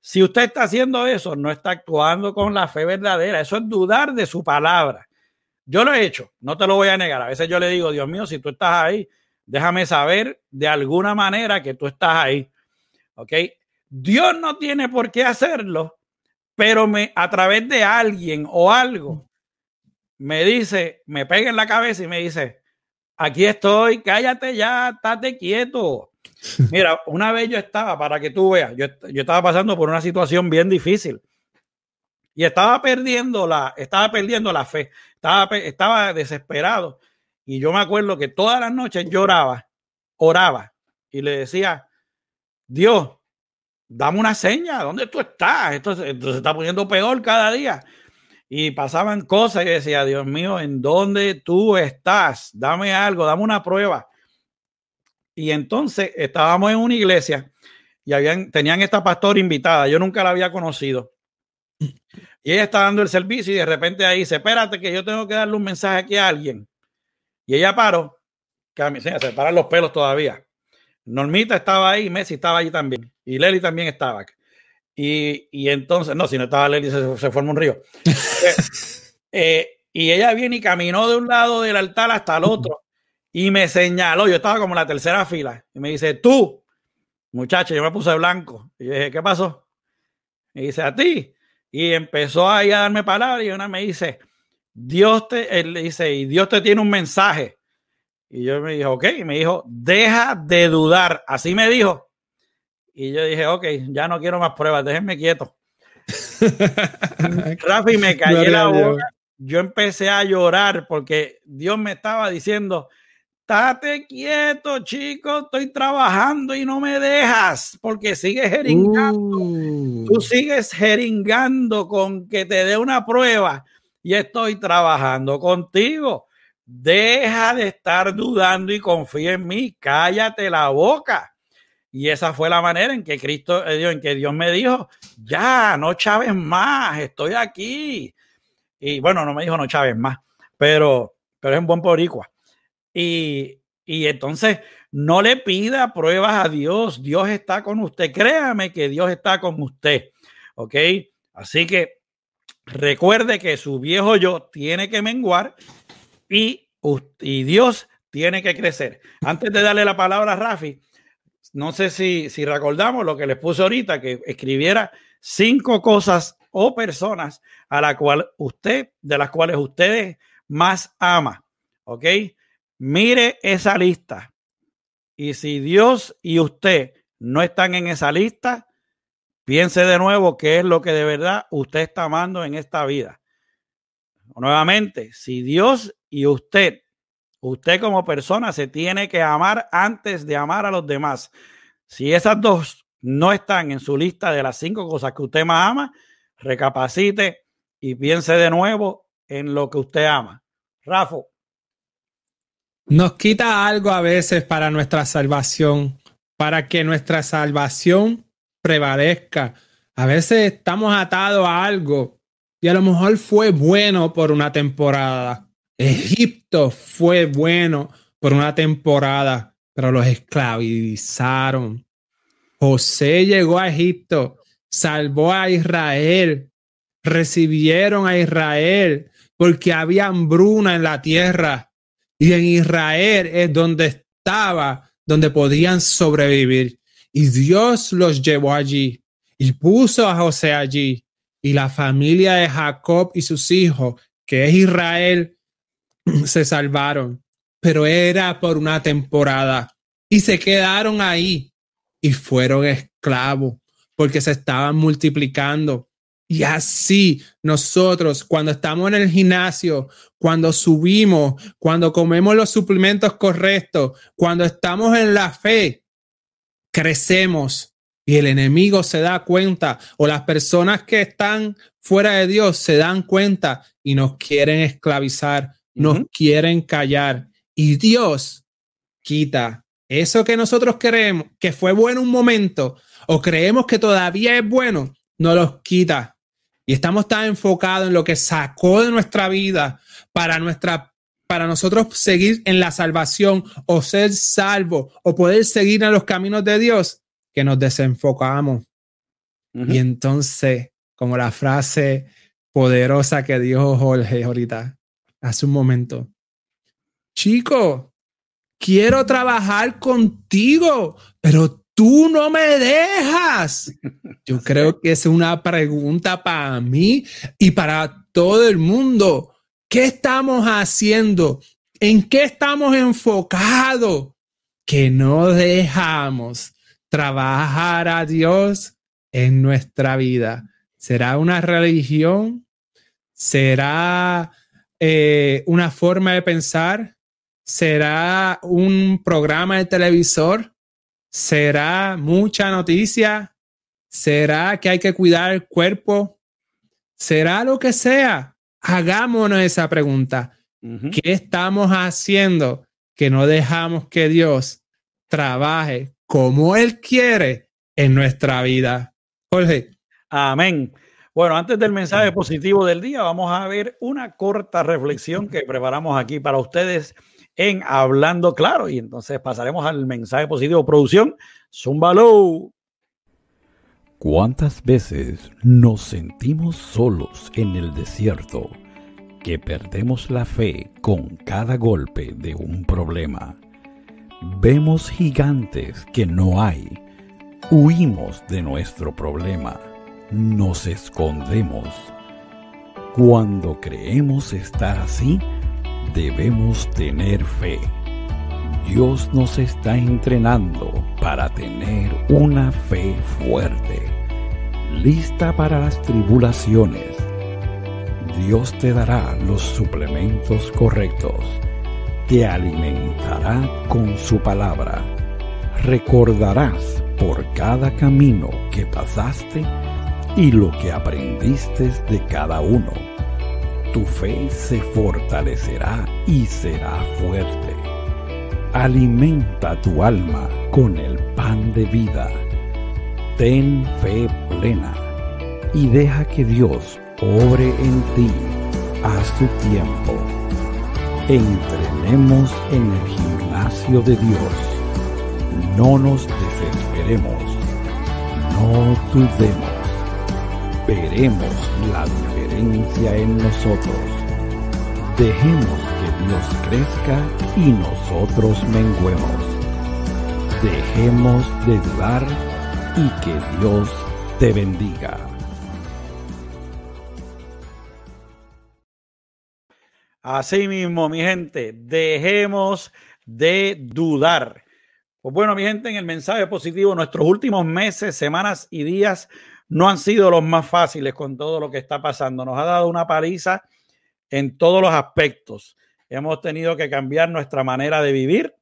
Si usted está haciendo eso, no está actuando con la fe verdadera. Eso es dudar de su palabra. Yo lo he hecho, no te lo voy a negar. A veces yo le digo, Dios mío, si tú estás ahí, déjame saber de alguna manera que tú estás ahí. ¿Ok? Dios no tiene por qué hacerlo, pero me, a través de alguien o algo me dice, me pega en la cabeza y me dice, aquí estoy, cállate ya, estate quieto. Mira, una vez yo estaba, para que tú veas, yo, estaba pasando por una situación bien difícil y estaba perdiendo la, estaba perdiendo la fe, estaba, estaba desesperado. Y yo me acuerdo que todas las noches lloraba, oraba y le decía, Dios, dame una seña, ¿dónde tú estás? esto se está poniendo peor cada día y pasaban cosas y decía, Dios mío, ¿en dónde tú estás? Dame algo, dame una prueba. Y entonces estábamos en una iglesia y habían, tenían esta pastora invitada, yo nunca la había conocido. Y ella está dando el servicio y de repente ahí dice, espérate que yo tengo que darle un mensaje aquí a alguien. Y ella paró, se paran los pelos todavía. Normita estaba ahí, Messi estaba allí también. Y Leli también estaba. Y, entonces, no, si no estaba Lely, se, se forma un río. Eh, eh, y ella viene y caminó de un lado del altar hasta el otro y me señaló. Yo estaba como en la tercera fila y me dice, tú, muchacho, yo me puse blanco. Y yo dije, ¿qué pasó? Me dice, a ti. Y empezó ahí a darme palabras y una me dice, Dios te, él dice, y Dios te tiene un mensaje. Y yo me dije, ok, y me dijo, deja de dudar. Así me dijo. Y yo dije, ok, ya no quiero más pruebas, déjenme quieto. Rafi, me callé la boca. Yo empecé a llorar porque Dios me estaba diciendo, estate quieto, chico, estoy trabajando y no me dejas porque sigues jeringando. Uh. Tú sigues jeringando con que te dé una prueba y estoy trabajando contigo. Deja de estar dudando y confía en mí. Cállate la boca. Y esa fue la manera en que Cristo, eh, en que Dios me dijo, ya, no chaves más, estoy aquí. Y bueno, no me dijo no chaves más, pero, pero es un buen poricua. Y, y entonces no le pida pruebas a Dios, Dios está con usted, créame que Dios está con usted, ¿ok? Así que recuerde que su viejo yo tiene que menguar y, y Dios tiene que crecer. Antes de darle la palabra a Rafi, no sé si, si recordamos lo que les puse ahorita, que escribiera cinco cosas o personas a la cual usted, de las cuales ustedes más ama. ¿Ok? Mire esa lista. Y si Dios y usted no están en esa lista, piense de nuevo qué es lo que de verdad usted está amando en esta vida. Nuevamente, si Dios y usted Usted como persona se tiene que amar antes de amar a los demás. Si esas dos no están en su lista de las cinco cosas que usted más ama, recapacite y piense de nuevo en lo que usted ama. Rafa. Nos quita algo a veces para nuestra salvación, para que nuestra salvación prevalezca. A veces estamos atados a algo y a lo mejor fue bueno por una temporada. Egipto fue bueno por una temporada, pero los esclavizaron. José llegó a Egipto, salvó a Israel, recibieron a Israel porque había hambruna en la tierra y en Israel es donde estaba, donde podían sobrevivir. Y Dios los llevó allí y puso a José allí y la familia de Jacob y sus hijos, que es Israel, se salvaron, pero era por una temporada y se quedaron ahí y fueron esclavos porque se estaban multiplicando. Y así nosotros, cuando estamos en el gimnasio, cuando subimos, cuando comemos los suplementos correctos, cuando estamos en la fe, crecemos y el enemigo se da cuenta o las personas que están fuera de Dios se dan cuenta y nos quieren esclavizar, nos quieren callar. Y Dios quita eso que nosotros creemos que fue bueno un momento o creemos que todavía es bueno, no los quita. Y estamos tan enfocados en lo que sacó de nuestra vida para nuestra para nosotros seguir en la salvación o ser salvo o poder seguir en los caminos de Dios que nos desenfocamos. Y entonces, como la frase poderosa que dijo Jorge ahorita, hace un momento, chico, quiero trabajar contigo, pero tú no me dejas. Yo creo que es una pregunta para mí y para todo el mundo. ¿Qué estamos haciendo? ¿En qué estamos enfocados? Que no dejamos trabajar a Dios en nuestra vida. ¿Será una religión? ¿Será eh, una forma de pensar? ¿Será un programa de televisor? ¿Será mucha noticia? ¿Será que hay que cuidar el cuerpo? ¿Será lo que sea? Hagámonos esa pregunta. ¿Qué estamos haciendo que no dejamos que Dios trabaje como Él quiere en nuestra vida? Jorge. Amén. Bueno, antes del mensaje positivo del día, vamos a ver una corta reflexión que preparamos aquí para ustedes en Hablando Claro. Y entonces pasaremos al mensaje positivo. Producción, Zumbalo. ¿Cuántas veces nos sentimos solos en el desierto que perdemos la fe con cada golpe de un problema? Vemos gigantes que no hay. Huimos de nuestro problema. Nos escondemos. Cuando creemos estar así, debemos tener fe. Dios nos está entrenando para tener una fe fuerte, lista para las tribulaciones. Dios te dará los suplementos correctos, te alimentará con su palabra, recordarás por cada camino que pasaste y lo que aprendiste de cada uno tu fe se fortalecerá y será fuerte. Alimenta tu alma con el pan de vida. Ten fe plena y deja que Dios obre en ti a su tiempo. Entrenemos en el gimnasio de Dios. No nos desesperemos. No dudemos. Veremos la en nosotros. Dejemos que Dios crezca y nosotros menguemos. Dejemos de dudar y que Dios te bendiga. Así mismo, mi gente, dejemos de dudar. Pues bueno, mi gente, en el mensaje positivo, nuestros últimos meses, semanas y días no han sido los más fáciles con todo lo que está pasando. Nos ha dado una paliza en todos los aspectos. Hemos tenido que cambiar nuestra manera de vivir.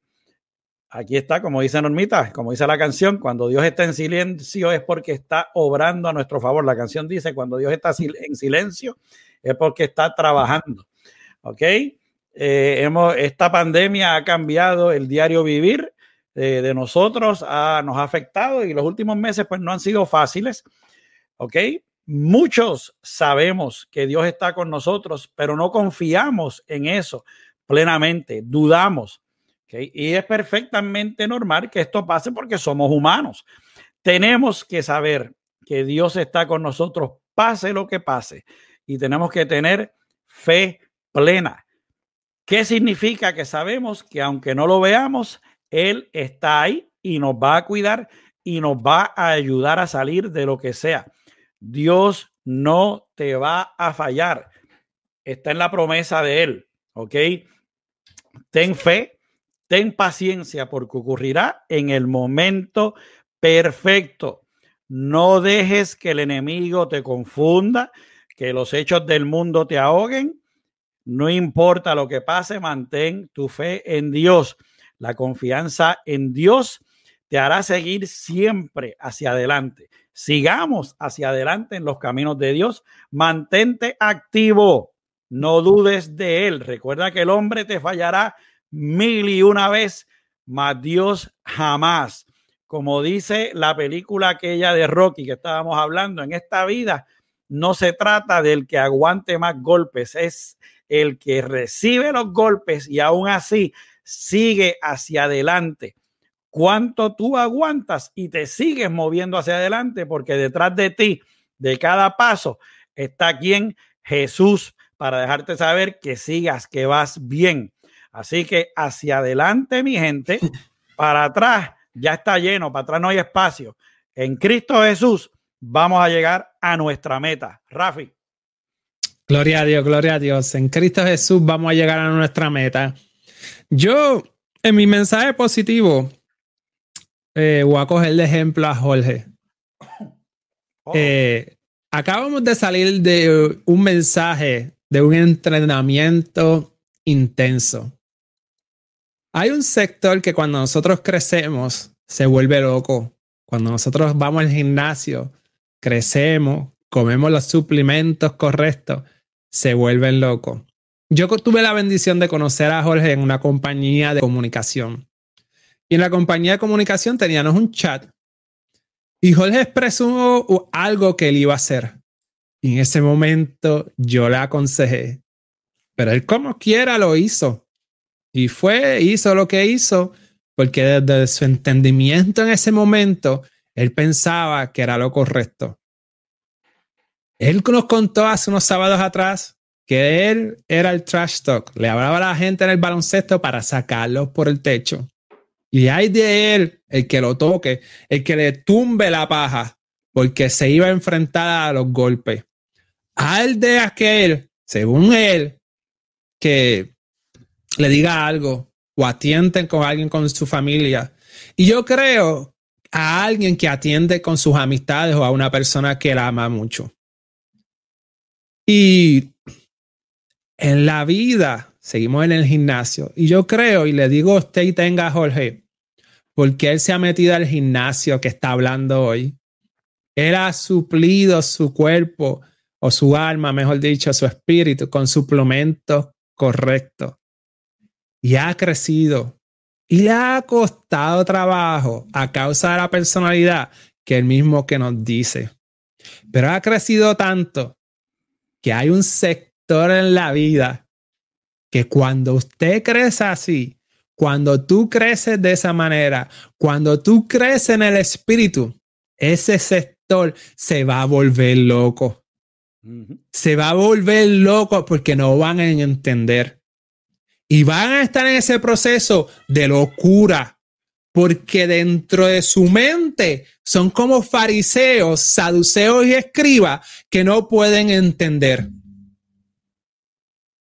Aquí está, como dice Normita, como dice la canción, cuando Dios está en silencio es porque está obrando a nuestro favor. La canción dice, cuando Dios está en silencio es porque está trabajando. ¿Ok? Eh, hemos, esta pandemia ha cambiado el diario vivir de, de nosotros ha, nos ha afectado y los últimos meses pues no han sido fáciles. ¿Ok? Muchos sabemos que Dios está con nosotros, pero no confiamos en eso plenamente, dudamos. ¿okay? Y es perfectamente normal que esto pase porque somos humanos. Tenemos que saber que Dios está con nosotros, pase lo que pase, y tenemos que tener fe plena. ¿Qué significa? Que sabemos que aunque no lo veamos, Él está ahí y nos va a cuidar y nos va a ayudar a salir de lo que sea. Dios no te va a fallar. Está en la promesa de Él. ¿Ok? Ten fe, ten paciencia porque ocurrirá en el momento perfecto. No dejes que el enemigo te confunda, que los hechos del mundo te ahoguen. No importa lo que pase, mantén tu fe en Dios. La confianza en Dios te hará seguir siempre hacia adelante. Sigamos hacia adelante en los caminos de Dios. Mantente activo. No dudes de Él. Recuerda que el hombre te fallará mil y una vez, mas Dios jamás. Como dice la película aquella de Rocky que estábamos hablando, en esta vida no se trata del que aguante más golpes, es el que recibe los golpes y aún así sigue hacia adelante. ¿Cuánto tú aguantas y te sigues moviendo hacia adelante? Porque detrás de ti, de cada paso, está quien Jesús para dejarte saber que sigas, que vas bien. Así que hacia adelante, mi gente, para atrás ya está lleno, para atrás no hay espacio. En Cristo Jesús vamos a llegar a nuestra meta. Rafi. Gloria a Dios, gloria a Dios. En Cristo Jesús vamos a llegar a nuestra meta. Yo, en mi mensaje positivo, eh, voy a coger de ejemplo a Jorge. Oh. Eh, acabamos de salir de un mensaje de un entrenamiento intenso. Hay un sector que cuando nosotros crecemos se vuelve loco. Cuando nosotros vamos al gimnasio, crecemos, comemos los suplementos correctos, se vuelven locos. Yo tuve la bendición de conocer a Jorge en una compañía de comunicación. Y en la compañía de comunicación teníamos un chat. Y Jorge expresó algo que él iba a hacer. Y en ese momento yo le aconsejé. Pero él como quiera lo hizo. Y fue, hizo lo que hizo, porque desde su entendimiento en ese momento, él pensaba que era lo correcto. Él nos contó hace unos sábados atrás que él era el trash talk. Le hablaba a la gente en el baloncesto para sacarlos por el techo. Y hay de él el que lo toque, el que le tumbe la paja, porque se iba a enfrentar a los golpes. Al de aquel, según él, que le diga algo o atienden con alguien con su familia. Y yo creo a alguien que atiende con sus amistades o a una persona que la ama mucho. Y en la vida, seguimos en el gimnasio. Y yo creo, y le digo a usted y tenga a Jorge, porque él se ha metido al gimnasio que está hablando hoy. Él ha suplido su cuerpo o su alma, mejor dicho, su espíritu con suplementos correctos. Y ha crecido. Y le ha costado trabajo a causa de la personalidad que el mismo que nos dice. Pero ha crecido tanto que hay un sector en la vida que cuando usted crece así, cuando tú creces de esa manera, cuando tú creces en el espíritu, ese sector se va a volver loco. Se va a volver loco porque no van a entender. Y van a estar en ese proceso de locura, porque dentro de su mente son como fariseos, saduceos y escribas que no pueden entender.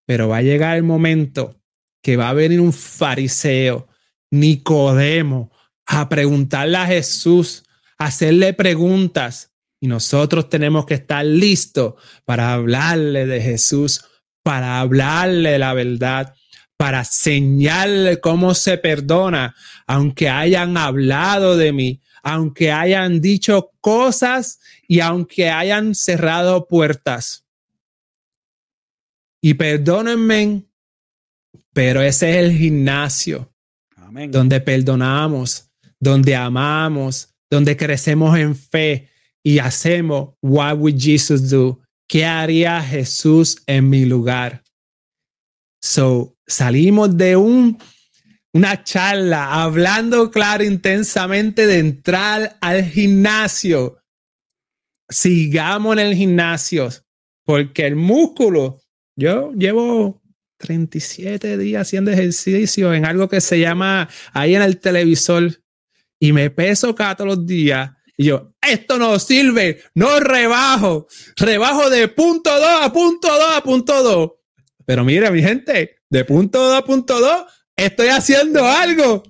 Pero va a llegar el momento que va a venir un fariseo, Nicodemo, a preguntarle a Jesús, a hacerle preguntas. Y nosotros tenemos que estar listos para hablarle de Jesús, para hablarle la verdad, para señalarle cómo se perdona, aunque hayan hablado de mí, aunque hayan dicho cosas y aunque hayan cerrado puertas. Y perdónenme, pero ese es el gimnasio donde perdonamos. donde amamos, donde crecemos en fe y hacemos What would Jesus do? ¿Qué haría Jesús en mi lugar? So, salimos de un, una charla hablando claro intensamente de entrar al gimnasio. Sigamos en el gimnasio, porque el músculo, yo llevo 37 días haciendo ejercicio en algo que se llama ahí en el televisor y me peso cada todos los días y yo, esto no sirve, no rebajo, rebajo de punto 2 a punto 2 a punto 2. Pero mire, mi gente, de punto 2 a punto 2, estoy haciendo algo.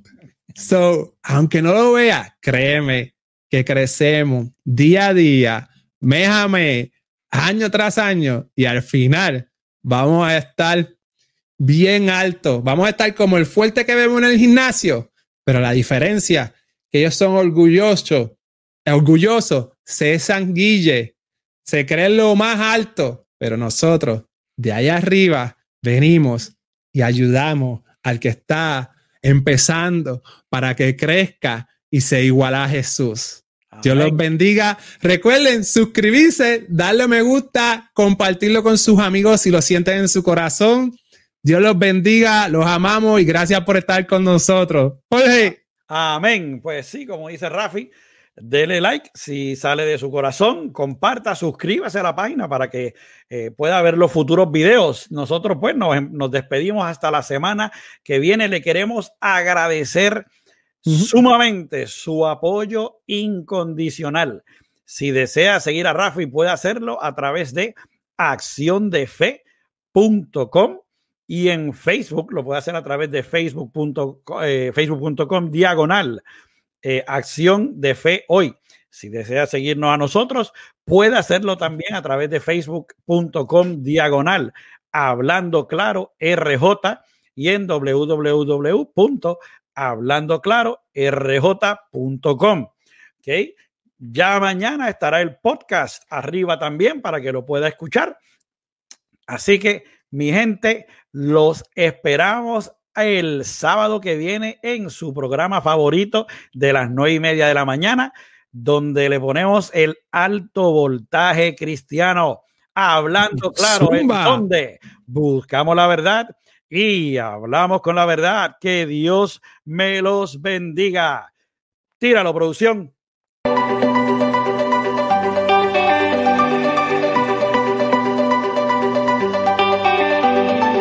So, aunque no lo vea, créeme que crecemos día a día, mes a mes, año tras año, y al final vamos a estar bien alto. Vamos a estar como el fuerte que vemos en el gimnasio, pero la diferencia que ellos son orgullosos orgulloso, se sanguille, se cree lo más alto, pero nosotros de allá arriba venimos y ayudamos al que está empezando para que crezca y se iguala a Jesús. Dios los bendiga. Recuerden suscribirse, darle me gusta, compartirlo con sus amigos si lo sienten en su corazón. Dios los bendiga, los amamos y gracias por estar con nosotros. Jorge. Amén. Pues sí, como dice Rafi, Dele like si sale de su corazón, comparta, suscríbase a la página para que eh, pueda ver los futuros videos. Nosotros pues nos, nos, despedimos hasta la semana que viene. Le queremos agradecer sumamente su apoyo incondicional. Si desea seguir a Rafi, puede hacerlo a través de acciondefe.com y en Facebook lo puede hacer a través de facebook.com eh, facebook diagonal eh, acción de fe hoy. Si desea seguirnos a nosotros, puede hacerlo también a través de facebook.com diagonal hablando claro RJ y en www.hablandoclarorj.com. ¿Ok? Ya mañana estará el podcast arriba también para que lo pueda escuchar. Así que, mi gente, los esperamos el sábado que viene en su programa favorito de las nueve y media de la mañana, donde le ponemos el alto voltaje cristiano, hablando claro, en donde buscamos la verdad y hablamos con la verdad. Que Dios me los bendiga. Tíralo, producción.